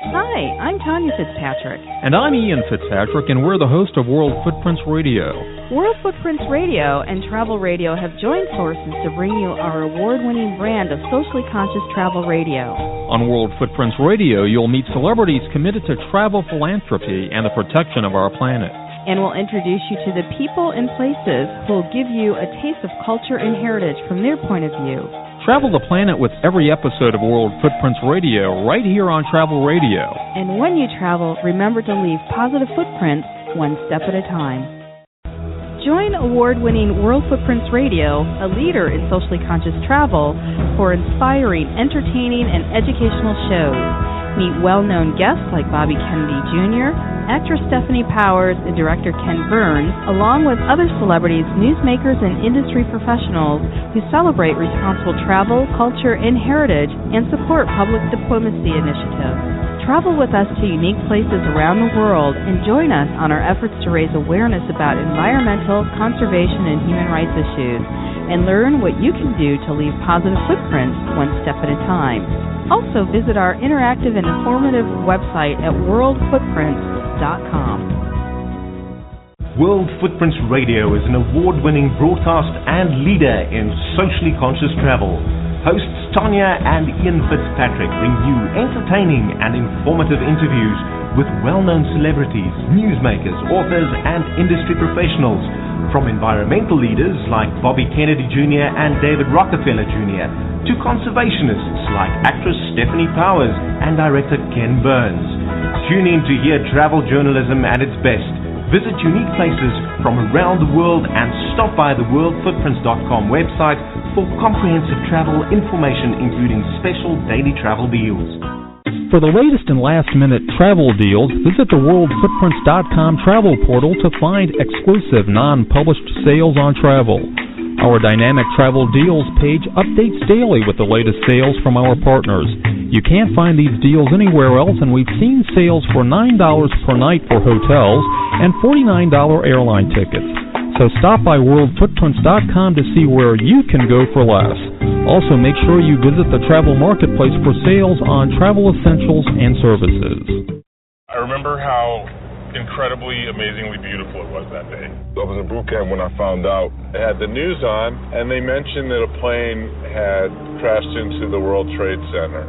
Hi, I'm Tanya Fitzpatrick. And I'm Ian Fitzpatrick, and we're the host of World Footprints Radio. World Footprints Radio and Travel Radio have joined forces to bring you our award winning brand of socially conscious travel radio. On World Footprints Radio, you'll meet celebrities committed to travel philanthropy and the protection of our planet. And we'll introduce you to the people and places who will give you a taste of culture and heritage from their point of view. Travel the planet with every episode of World Footprints Radio right here on Travel Radio. And when you travel, remember to leave positive footprints one step at a time. Join award winning World Footprints Radio, a leader in socially conscious travel, for inspiring, entertaining, and educational shows. Meet well known guests like Bobby Kennedy Jr., actress Stefanie Powers, and director Ken Burns, along with other celebrities, newsmakers, and industry professionals who celebrate responsible travel, culture, and heritage and support public diplomacy initiatives. Travel with us to unique places around the world and join us on our efforts to raise awareness about environmental, conservation, and human rights issues, and learn what you can do to leave positive footprints one step at a time. Also, visit our interactive and informative website at worldfootprints.com. World Footprints Radio is an award winning broadcast and leader in socially conscious travel. Hosts Tanya and Ian Fitzpatrick bring you entertaining and informative interviews with well known celebrities, newsmakers, authors, and industry professionals. From environmental leaders like Bobby Kennedy Jr. and David Rockefeller Jr. to conservationists like actress Stefanie Powers and director Ken Burns. Tune in to hear travel journalism at its best. Visit unique places from around the world and stop by the worldfootprints.com website for comprehensive travel information including special daily travel deals. For the latest and last minute travel deals, visit the worldfootprints.com travel portal to find exclusive non published sales on travel. Our dynamic travel deals page updates daily with the latest sales from our partners. You can't find these deals anywhere else, and we've seen sales for $9 per night for hotels and $49 airline tickets. So stop by worldfootprints.com to see where you can go for less. Also, make sure you visit the travel marketplace for sales on travel essentials and services. I remember how incredibly, amazingly beautiful it was that day. I was in boot camp when I found out. It had the news on, and they mentioned that a plane had crashed into the World Trade Center.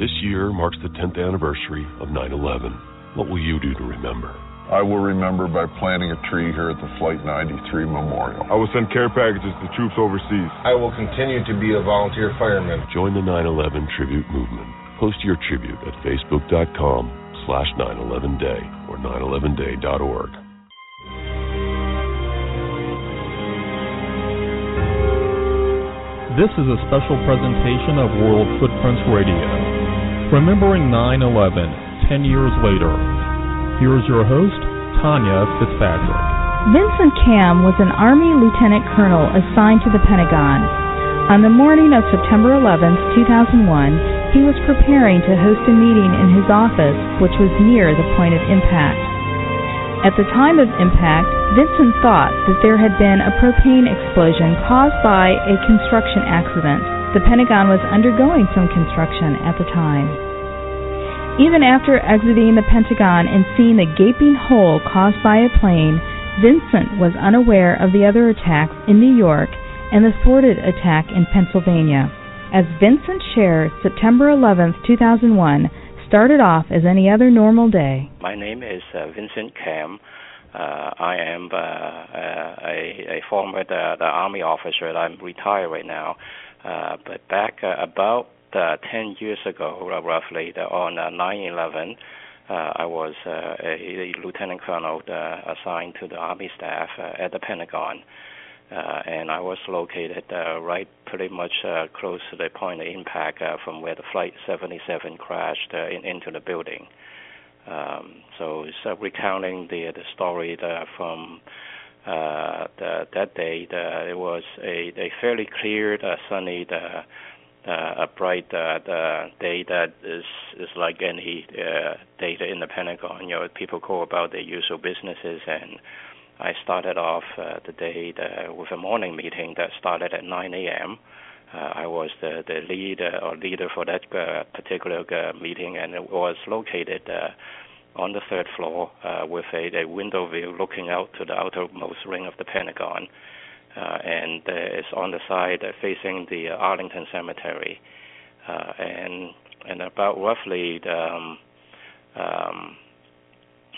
This year marks the 10th anniversary of 9 11. What will you do to remember? I will remember by planting a tree here at the Flight 93 Memorial. I will send care packages to troops overseas. I will continue to be a volunteer fireman. Join the 9/11 tribute movement. Post your tribute at facebook.com slash 9/11day or 9/11day.org. This is a special presentation of World Footprints Radio. Remembering 9/11, 10 years later. Here's your host, Tanya Fitzpatrick. Vincent Cam was an Army Lieutenant Colonel assigned to the Pentagon. On the morning of September 11, 2001, he was preparing to host a meeting in his office, which was near the point of impact. At the time of impact, Vincent thought that there had been a propane explosion caused by a construction accident. The Pentagon was undergoing some construction at the time. Even after exiting the Pentagon and seeing the gaping hole caused by a plane, Vincent was unaware of the other attacks in New York and the thwarted attack in Pennsylvania. As Vincent shared, September 11, 2001 started off as any other normal day. My name is uh, Vincent Cam. Uh, I am uh, a, a, former the, the, Army officer. I'm retired right now. Uh, but back uh, about uh, 10 years ago, roughly, the, on 9/11, I was a, a, lieutenant colonel assigned to the Army staff at the Pentagon. Uh, and I was located uh, right pretty much uh, close to the point of impact uh, from where the Flight 77 crashed uh, in, into the building. Um, so it's uh, recounting the the story from the, that day. The, it was a, a fairly clear, sunny, the, a bright the day that is is like any day in the Pentagon. You know, people go about their usual businesses and I started off uh, the day with a morning meeting that started at 9 a.m. Uh, I was the, the lead uh, or leader for that uh, particular uh, meeting, and it was located uh, on the third floor uh, with a, a window view looking out to the outermost ring of the Pentagon, uh, and uh, it's on the side uh, facing the uh, Arlington Cemetery, uh, and and about roughly the, um, um,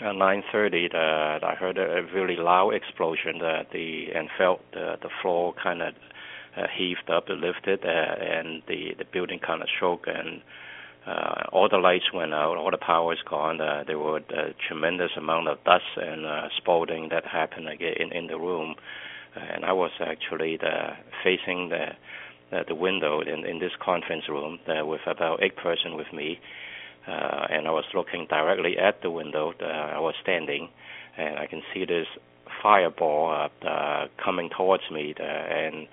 at 9:30, I heard a really loud explosion. The, the and felt the the floor kind of uh, heaved up, lifted, uh, and the the building kind of shook, and uh, all the lights went out, all the power is gone. Uh, there were a tremendous amount of dust and uh, that happened again in, in the room, and I was actually the, facing the the window in, in this conference room with about eight person with me, uh, and I was looking directly at the window. I was standing, and I can see this fireball uh, coming towards me, and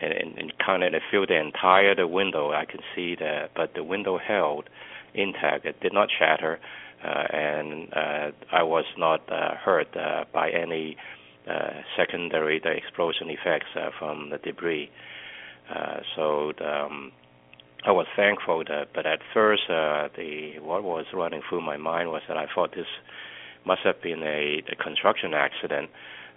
and, and kind of feel the entire the window. I can see that, but the window held intact. It did not shatter, uh, and uh, I was not uh, hurt uh, by any secondary the explosion effects uh, from the debris. Uh, so um, I was thankful that, but at first, uh, the what was running through my mind was that I thought this must have been a, a construction accident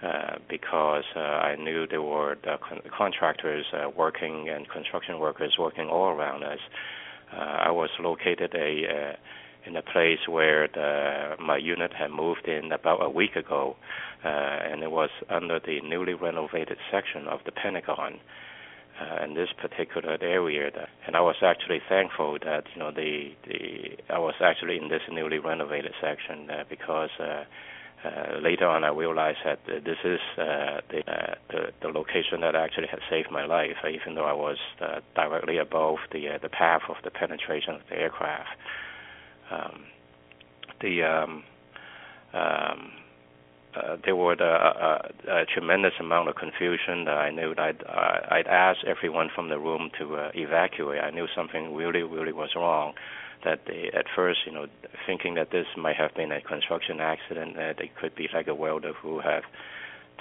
uh, because uh, I knew there were the con- contractors uh, working and construction workers working all around us. Uh, I was located a in a place where the, my unit had moved in about a week ago, uh, and it was under the newly renovated section of the Pentagon uh, in this particular area. That, and I was actually thankful that you know the the I was actually in this newly renovated section uh, because. Uh, uh, later on, I realized that this is uh, the, uh, the, the location that actually had saved my life, even though I was uh, directly above the uh, the path of the penetration of the aircraft. Um, the um, um, uh, there was a, a, a, tremendous amount of confusion. I knew I'd, I'd asked everyone from the room to uh, evacuate. I knew something really, really was wrong. That they, at first, you know, thinking that this might have been a construction accident, that it could be like a welder who have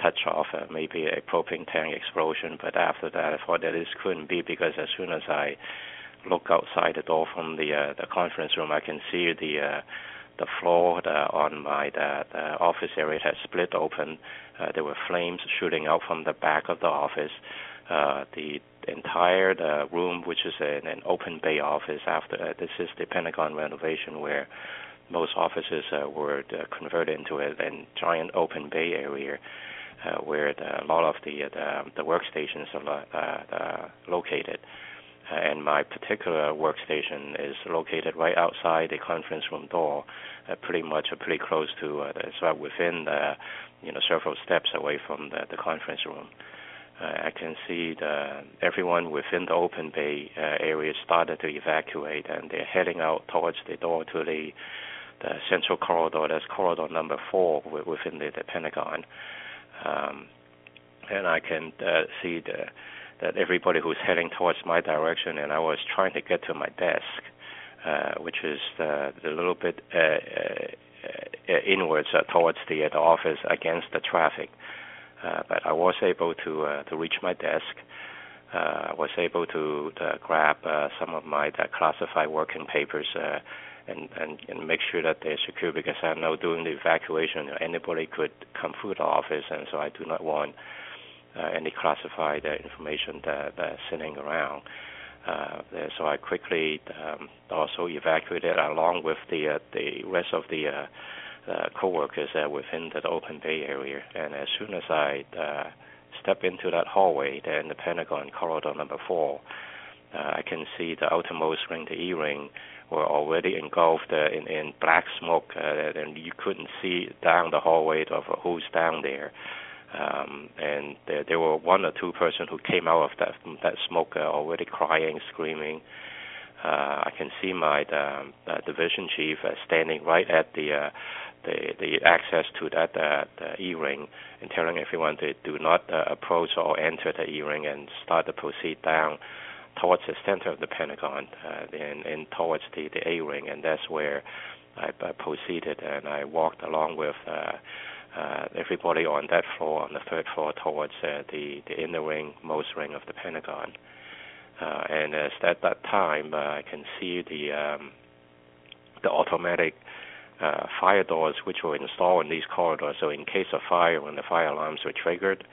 touched off uh, maybe a propane tank explosion. But after that, I thought that this couldn't be because as soon as I look outside the door from the uh, the conference room, I can see the uh, the floor the, on my the, the office area had split open. Uh, there were flames shooting out from the back of the office. Uh, the entire the room, which is an, an open bay office, after uh, this is the Pentagon renovation where most offices uh, were uh, converted into a, a giant open bay area. Uh, where the, a lot of the, the the workstations are uh, located. Uh, and my particular workstation is located right outside the conference room door, uh, pretty much uh, pretty close to uh, it's right within the you know several steps away from the, the conference room. Uh, I can see the everyone within the open bay uh, area started to evacuate, and they're heading out towards the door to the the central corridor. That's corridor number four within the, the Pentagon, um, and I can uh, see the that everybody who's heading towards my direction, and I was trying to get to my desk, uh, which is the, the little bit uh, uh, inwards uh, towards the, uh, the office against the traffic. Uh, but I was able to uh, to reach my desk. Uh, I was able to, grab uh, some of my uh, classified working papers uh, and, and and make sure that they're secure because I know during the evacuation anybody could come through the office, and so I do not want uh, any classified uh, information that, that's sitting around. Uh, so I quickly um, also evacuated along with the uh, the rest of the uh, uh, co-workers uh, within the open bay area. And as soon as I uh, step into that hallway in the Pentagon corridor number four, uh, I can see the outermost ring, the E-ring, were already engulfed uh, in, in black smoke, uh, and you couldn't see down the hallway of who's down there. Um, and there, there were one or two person who came out of that that smoke uh, already crying, screaming. Uh, I can see my the, the division chief uh, standing right at the uh, the the access to that uh, E-ring and telling everyone to do not uh, approach or enter the E-ring and start to proceed down towards the center of the Pentagon uh, and, and towards the the A-ring, and that's where I, I proceeded and I walked along with. Uh, everybody on that floor, on the third floor, towards uh, the the inner ring, most ring of the Pentagon. Uh, and at that time, uh, I can see the um, the automatic uh, fire doors which were installed in these corridors. So in case of fire, when the fire alarms were triggered,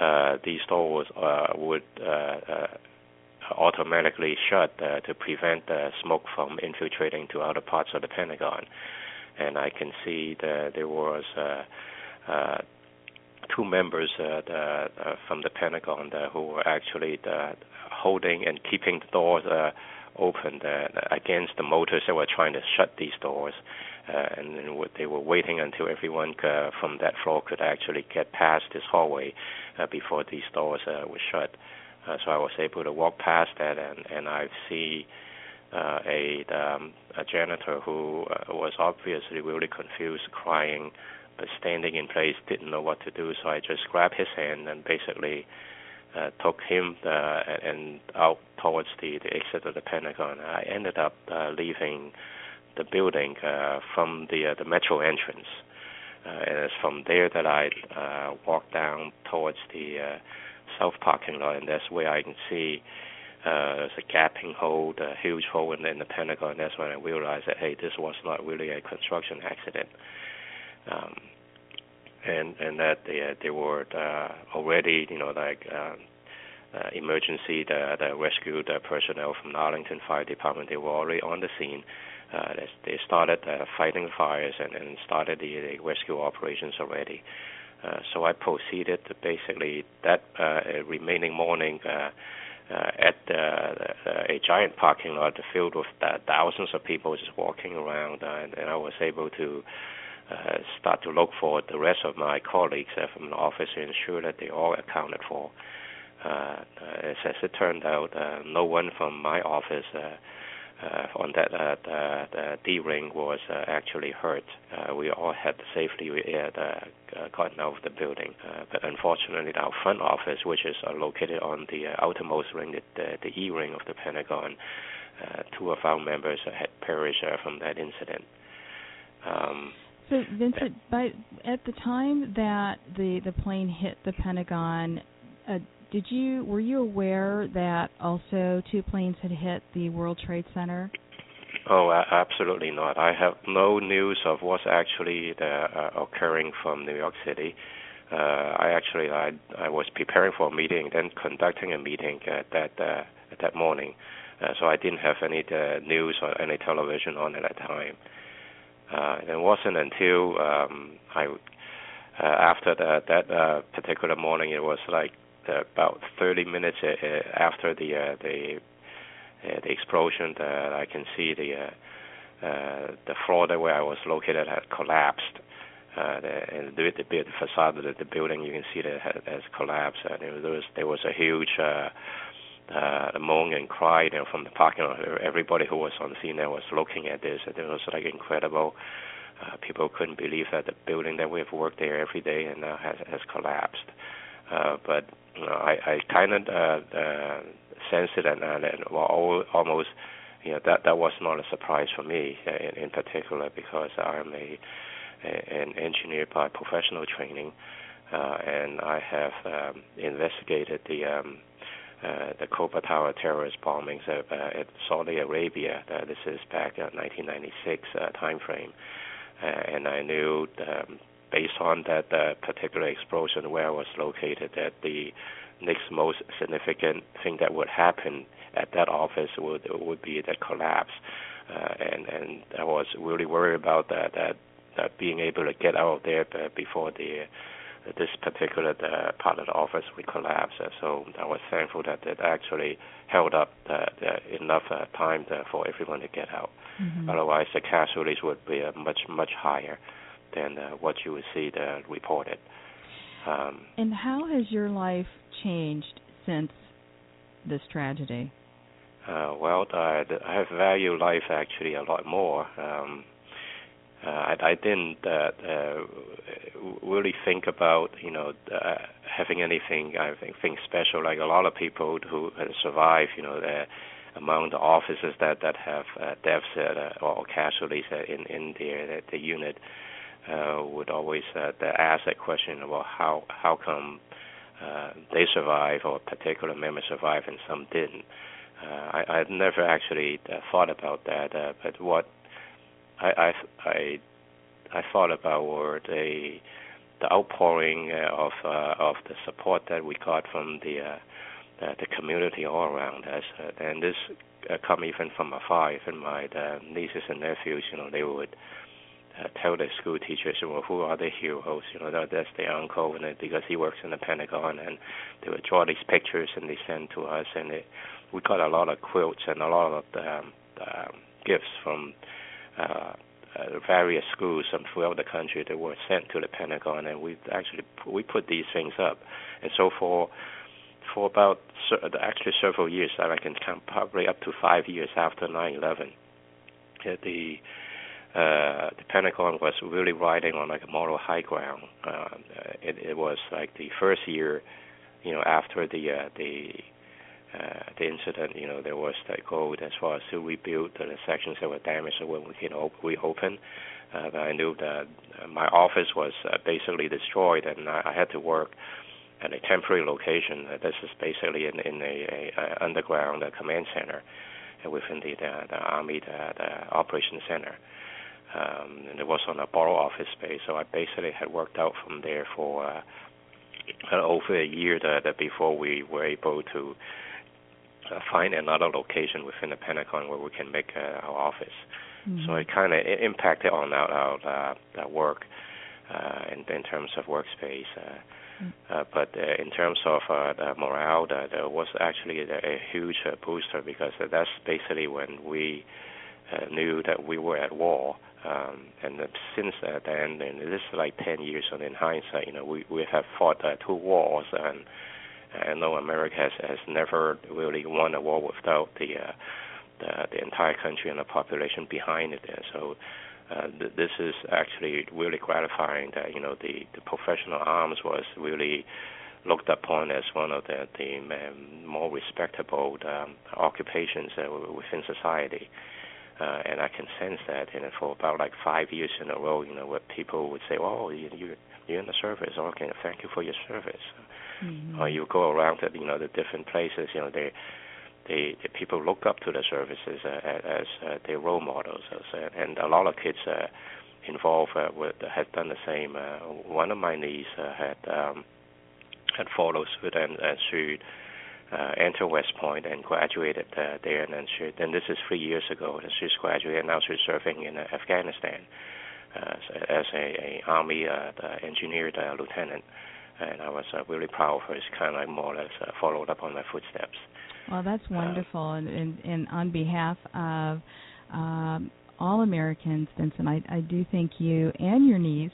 uh, these doors uh, would uh, uh, automatically shut uh, to prevent smoke from infiltrating to other parts of the Pentagon and I can see that there was uh, uh, two members uh, the, from the Pentagon who were actually holding and keeping the doors open against the motors that were trying to shut these doors. Uh, and they were waiting until everyone uh, from that floor could actually get past this hallway uh, before these doors were shut. So I was able to walk past that, and and I see uh, a um, a janitor who uh, was obviously really confused, crying, but standing in place, didn't know what to do. So I just grabbed his hand and basically uh, took him uh, and out towards the, the exit of the Pentagon. I ended up uh, leaving the building uh, from the uh, the metro entrance, uh, and it's from there that I uh, walked down towards the uh, south parking lot, and that's where I can see uh, a gaping hole, a huge hole in, in the Pentagon. That's when I realized that hey, this was not really a construction accident. Um, and and that they uh, they were uh, already you know like uh, uh, emergency the the rescue the personnel from the Arlington Fire Department they were already on the scene. Uh, they, started uh, fighting fires and, and started the, the rescue operations already. Uh, so I proceeded to basically that uh, remaining morning uh, at uh, a giant parking lot filled with uh, thousands of people just walking around, uh, and, and I was able to uh, start to look for the rest of my colleagues uh, from the office to ensure that they all accounted for. Uh, uh, as, as it turned out, uh, no one from my office uh, uh, on that uh, the, the D ring was uh, actually hurt. Uh, we all had safely uh, uh, gotten out of the building. Uh, but unfortunately, our front office, which is uh, located on the uh, outermost ring, the, the, the E ring of the Pentagon, uh, two of our members uh, had perished uh, from that incident. Um, so Vincent, by at the time that the plane hit the Pentagon, uh, did you were you aware that also two planes had hit the World Trade Center? Oh, absolutely not. I have no news of what's actually the, uh, occurring from New York City. Uh, I actually I I was preparing for a meeting, then conducting a meeting at that uh, at that morning, uh, so I didn't have any uh, news or any television on at that time. Uh, it wasn't until um, I, uh, after that that uh, particular morning, it was like uh, about 30 minutes uh, uh, after the uh, the the explosion, I can see the the floor where I was located had collapsed. Uh, the, and the, the, facade of the, the building, you can see that has, has collapsed. And there was there was a huge uh, uh, moan and cry you know, from the parking lot. Everybody who was on scene there was looking at this. And it was like incredible. Uh, people couldn't believe that the building that we've worked there every day and now has has collapsed. Uh, but I, I kind of uh, uh, sensed it, and, and, and well, almost, you know, that that was not a surprise for me uh, in, in particular because I'm a, a an engineer by professional training, uh, and I have um, investigated the um, uh, the Khobar Tower terrorist bombings uh, uh, at Saudi Arabia. Uh, this is back in 1996 uh, time frame, uh, and I knew um, based on that uh, particular explosion where I was located, that the next most significant thing that would happen at that office would would be the collapse, uh, and and I was really worried about that that that being able to get out of there before the this particular uh, part of the office would collapse. Uh, so I was thankful that it actually held up uh, the, enough uh, time for everyone to get out. Mm-hmm. Otherwise, the casualties would be uh, much much higher than uh, what you would see the reported. Um, and how has your life changed since this tragedy? Uh, well, I, I have valued life actually a lot more. Um, uh, I, I didn't uh, uh, really think about you know uh, having anything I think, think special like a lot of people who have survived you know the, among the officers that that have uh, deaths uh, or casualties uh, in in the the unit uh, would always uh, ask that question about how how come uh, they survive or particular member survived and some didn't. Uh, I, I've never actually uh, thought about that, uh, but what I, I I thought about were the the outpouring uh, of uh, of the support that we got from the uh, the, community all around us, uh, and this uh, come even from afar. Even my nieces and nephews, you know, they would uh, tell the school teachers, well, who are the heroes? You know, that, that's their uncle, and it, because he works in the Pentagon, and they would draw these pictures and they send to us, and it, we got a lot of quilts and a lot of um, um, gifts from uh, uh, various schools from throughout the country that were sent to the Pentagon, and we actually we put these things up, and so for for about actually several years, I reckon probably up to five years after 9/11, the uh, the Pentagon was really riding on like a moral high ground. Uh, it, it was like the first year, you know, after the uh, the uh, the incident, you know, there was the code as far as to rebuild the sections that were damaged so when we can op- reopen. Uh, I knew that uh, my office was uh, basically destroyed and I, I had to work at a temporary location. Uh, this is basically in, in a, a, a underground uh, command center uh, within the, the, the Army the, the Operation Center. Um, and it was on a borrowed office space, so I basically had worked out from there for uh, over a year that, that before we were able to uh, find another location within the Pentagon where we can make uh, our office. Mm-hmm. So it kind of impacted on our, our, uh, our work uh, in, in terms of workspace. Uh, mm. uh, but uh, in terms of uh, the morale, that there was actually a, a huge uh, booster because that's basically when we uh, knew that we were at war. Um, and since uh, then, and this is like 10 years, and in hindsight, you know, we, we have fought uh, two wars, and I know America has, has never really won a war without the, uh, the the entire country and the population behind it. And so uh, th- this is actually really gratifying that you know the, the professional arms was really looked upon as one of the, the um, more respectable um, occupations uh, within society. Uh, and I can sense that, know, for about like five years in a row, you know, where people would say, "Oh, you, you you're in the service. Okay, thank you for your service." Mm-hmm. Or you go around to you know the different places, you know, they they, the people look up to the services uh, as uh, their role models, uh, and a lot of kids uh, involved uh, with have done the same. Uh, one of my nieces uh, had um, had followed suit and uh, she uh, entered West Point and graduated uh, there, and then she then this is three years ago, and she's graduated. Now she's serving in uh, Afghanistan uh, as a, a army uh, engineer uh, lieutenant and I was uh, really proud of her. It's kind of like more or less uh, followed up on my footsteps. Well, that's uh, wonderful, and, and, and on behalf of um, all Americans, Vincent, I, I do thank you and your niece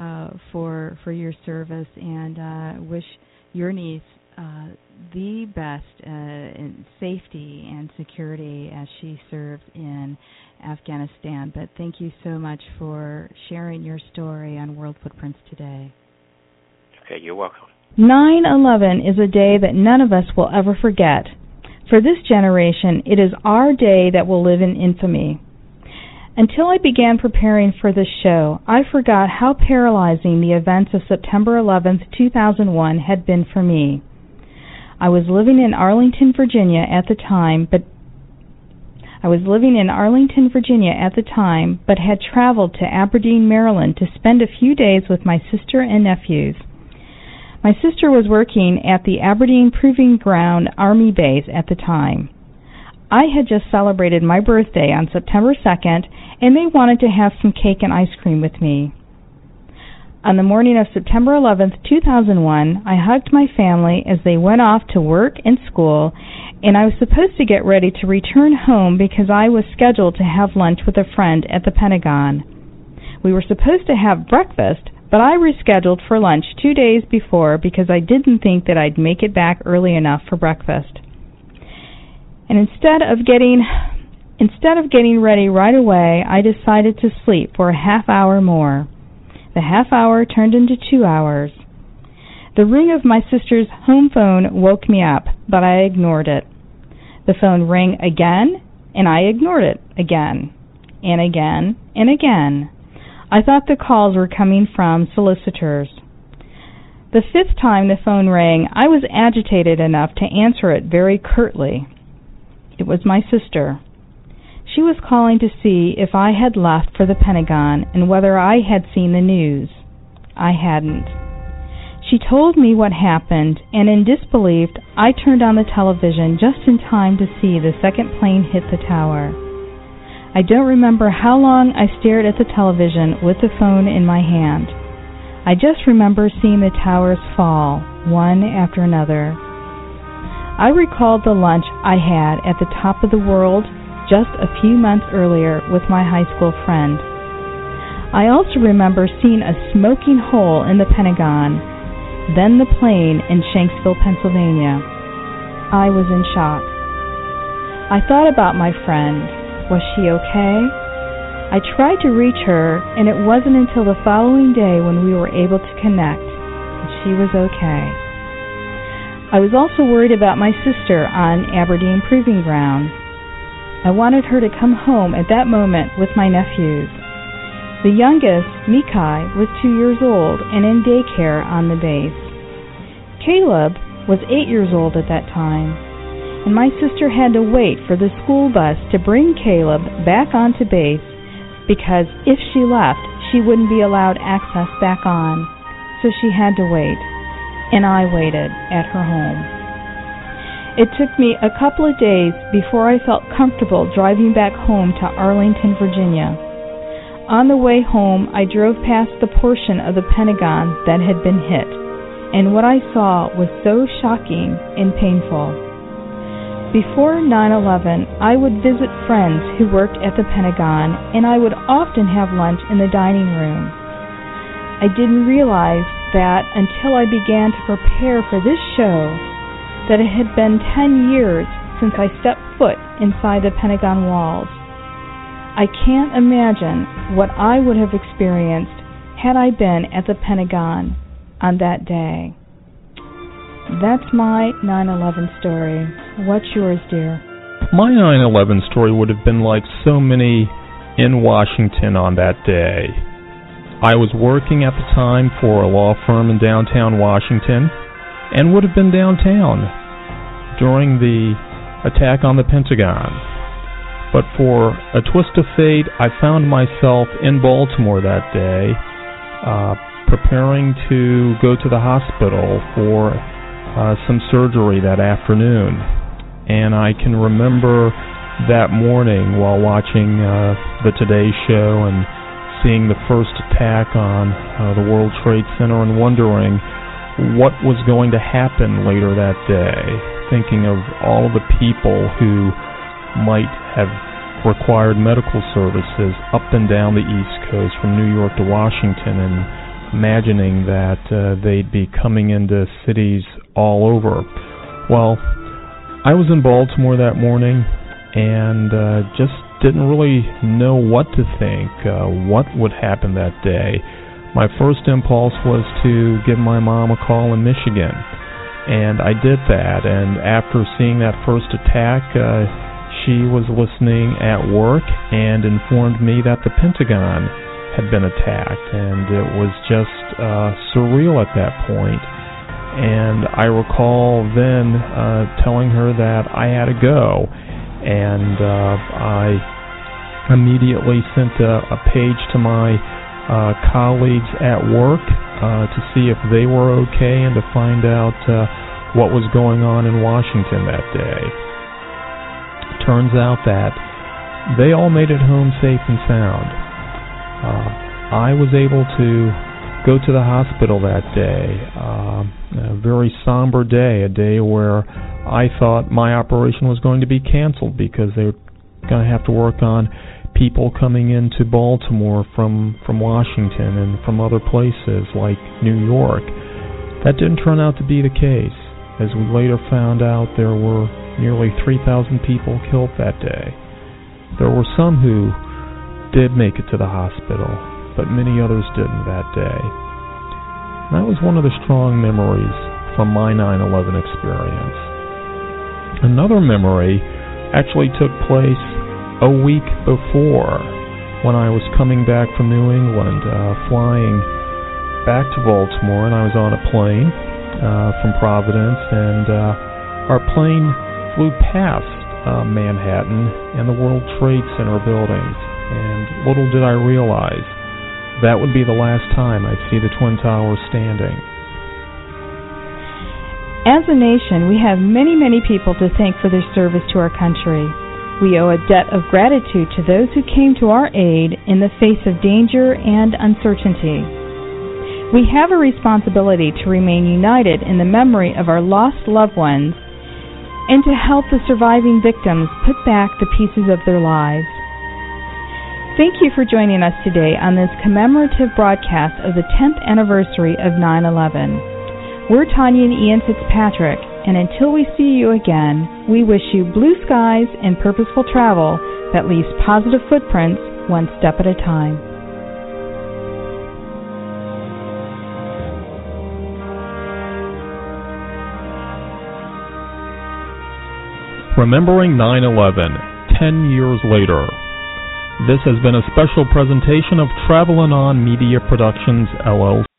uh, for for your service, and uh, wish your niece uh, the best uh, in safety and security as she served in Afghanistan. But thank you so much for sharing your story on World Footprints today. Okay, you're welcome. 9 11 is a day that none of us will ever forget. For this generation, it is our day that will live in infamy. Until I began preparing for this show, I forgot how paralyzing the events of September 11, 2001 had been for me. I was living in Arlington, Virginia at the time, but I was living in Arlington, Virginia at the time, but had traveled to Aberdeen, Maryland to spend a few days with my sister and nephews. My sister was working at the Aberdeen Proving Ground Army Base at the time. I had just celebrated my birthday on September 2nd, and they wanted to have some cake and ice cream with me. On the morning of September 11th, 2001, I hugged my family as they went off to work and school, and I was supposed to get ready to return home because I was scheduled to have lunch with a friend at the Pentagon. We were supposed to have breakfast, but I rescheduled for lunch two days before because I didn't think that I'd make it back early enough for breakfast. And instead of getting instead of getting ready right away, I decided to sleep for a half hour more. The half hour turned into two hours. The ring of my sister's home phone woke me up, but I ignored it. The phone rang again, and I ignored it again, and again, and again. I thought the calls were coming from solicitors. The fifth time the phone rang, I was agitated enough to answer it very curtly. It was my sister. She was calling to see if I had left for the Pentagon and whether I had seen the news. I hadn't. She told me what happened, and in disbelief, I turned on the television just in time to see the second plane hit the tower. I don't remember how long I stared at the television with the phone in my hand. I just remember seeing the towers fall, one after another. I recalled the lunch I had at the top of the world just a few months earlier with my high school friend. I also remember seeing a smoking hole in the Pentagon, then the plane in Shanksville, Pennsylvania. I was in shock. I thought about my friend. Was she okay? I tried to reach her, and it wasn't until the following day when we were able to connect that she was okay. I was also worried about my sister on Aberdeen Proving Ground. I wanted her to come home at that moment with my nephews. The youngest, Mikai, was two years old and in daycare on the base. Caleb was eight years old at that time, and my sister had to wait for the school bus to bring Caleb back onto base because if she left, she wouldn't be allowed access back on. So she had to wait, and I waited at her home. It took me a couple of days before I felt comfortable driving back home to Arlington, Virginia. On the way home, I drove past the portion of the Pentagon that had been hit, and what I saw was so shocking and painful. Before 9 11, I would visit friends who worked at the Pentagon, and I would often have lunch in the dining room. I didn't realize that until I began to prepare for this show that it had been 10 years since I stepped foot inside the Pentagon walls. I can't imagine what I would have experienced had I been at the Pentagon on that day. That's my 9 11 story. What's yours, dear? My 9 11 story would have been like so many in Washington on that day. I was working at the time for a law firm in downtown Washington and would have been downtown during the attack on the Pentagon. But for a twist of fate, I found myself in Baltimore that day, uh, preparing to go to the hospital for uh, some surgery that afternoon. And I can remember that morning while watching uh, the Today Show and seeing the first attack on uh, the World Trade Center and wondering what was going to happen later that day, thinking of all the people who might have required medical services up and down the East Coast from New York to Washington and imagining that uh, they'd be coming into cities all over. Well, I was in Baltimore that morning and uh, just didn't really know what to think, uh, what would happen that day. My first impulse was to give my mom a call in Michigan, and I did that. And after seeing that first attack, uh, she was listening at work and informed me that the Pentagon had been attacked, and it was just uh, surreal at that point. and I recall then uh, telling her that I had to go, and uh, I immediately sent a, a page to my uh, colleagues at work uh, to see if they were okay and to find out uh, what was going on in Washington that day. Turns out that they all made it home safe and sound. Uh, I was able to go to the hospital that day. Uh, a very somber day, a day where I thought my operation was going to be canceled because they were going to have to work on people coming into Baltimore from from Washington and from other places like New York. That didn't turn out to be the case. As we later found out, there were nearly 3,000 people killed that day. There were some who did make it to the hospital, but many others didn't that day. that was one of the strong memories from my 9/11 experience. Another memory actually took place a week before when I was coming back from New England, uh, flying back to Baltimore, and I was on a plane uh, from Providence, and uh, our plane flew past uh, Manhattan and the World Trade Center buildings. And little did I realize that would be the last time I'd see the Twin Towers standing. As a nation, we have many, many people to thank for their service to our country. We owe a debt of gratitude to those who came to our aid in the face of danger and uncertainty. We have a responsibility to remain united in the memory of our lost loved ones and to help the surviving victims put back the pieces of their lives. Thank you for joining us today on this commemorative broadcast of the 10th anniversary of 9 11. We're Tanya and Ian Fitzpatrick, and until we see you again, we wish you blue skies and purposeful travel that leaves positive footprints one step at a time. Remembering 9 11, 10 years later. This has been a special presentation of Travelin' On Media Productions, LLC.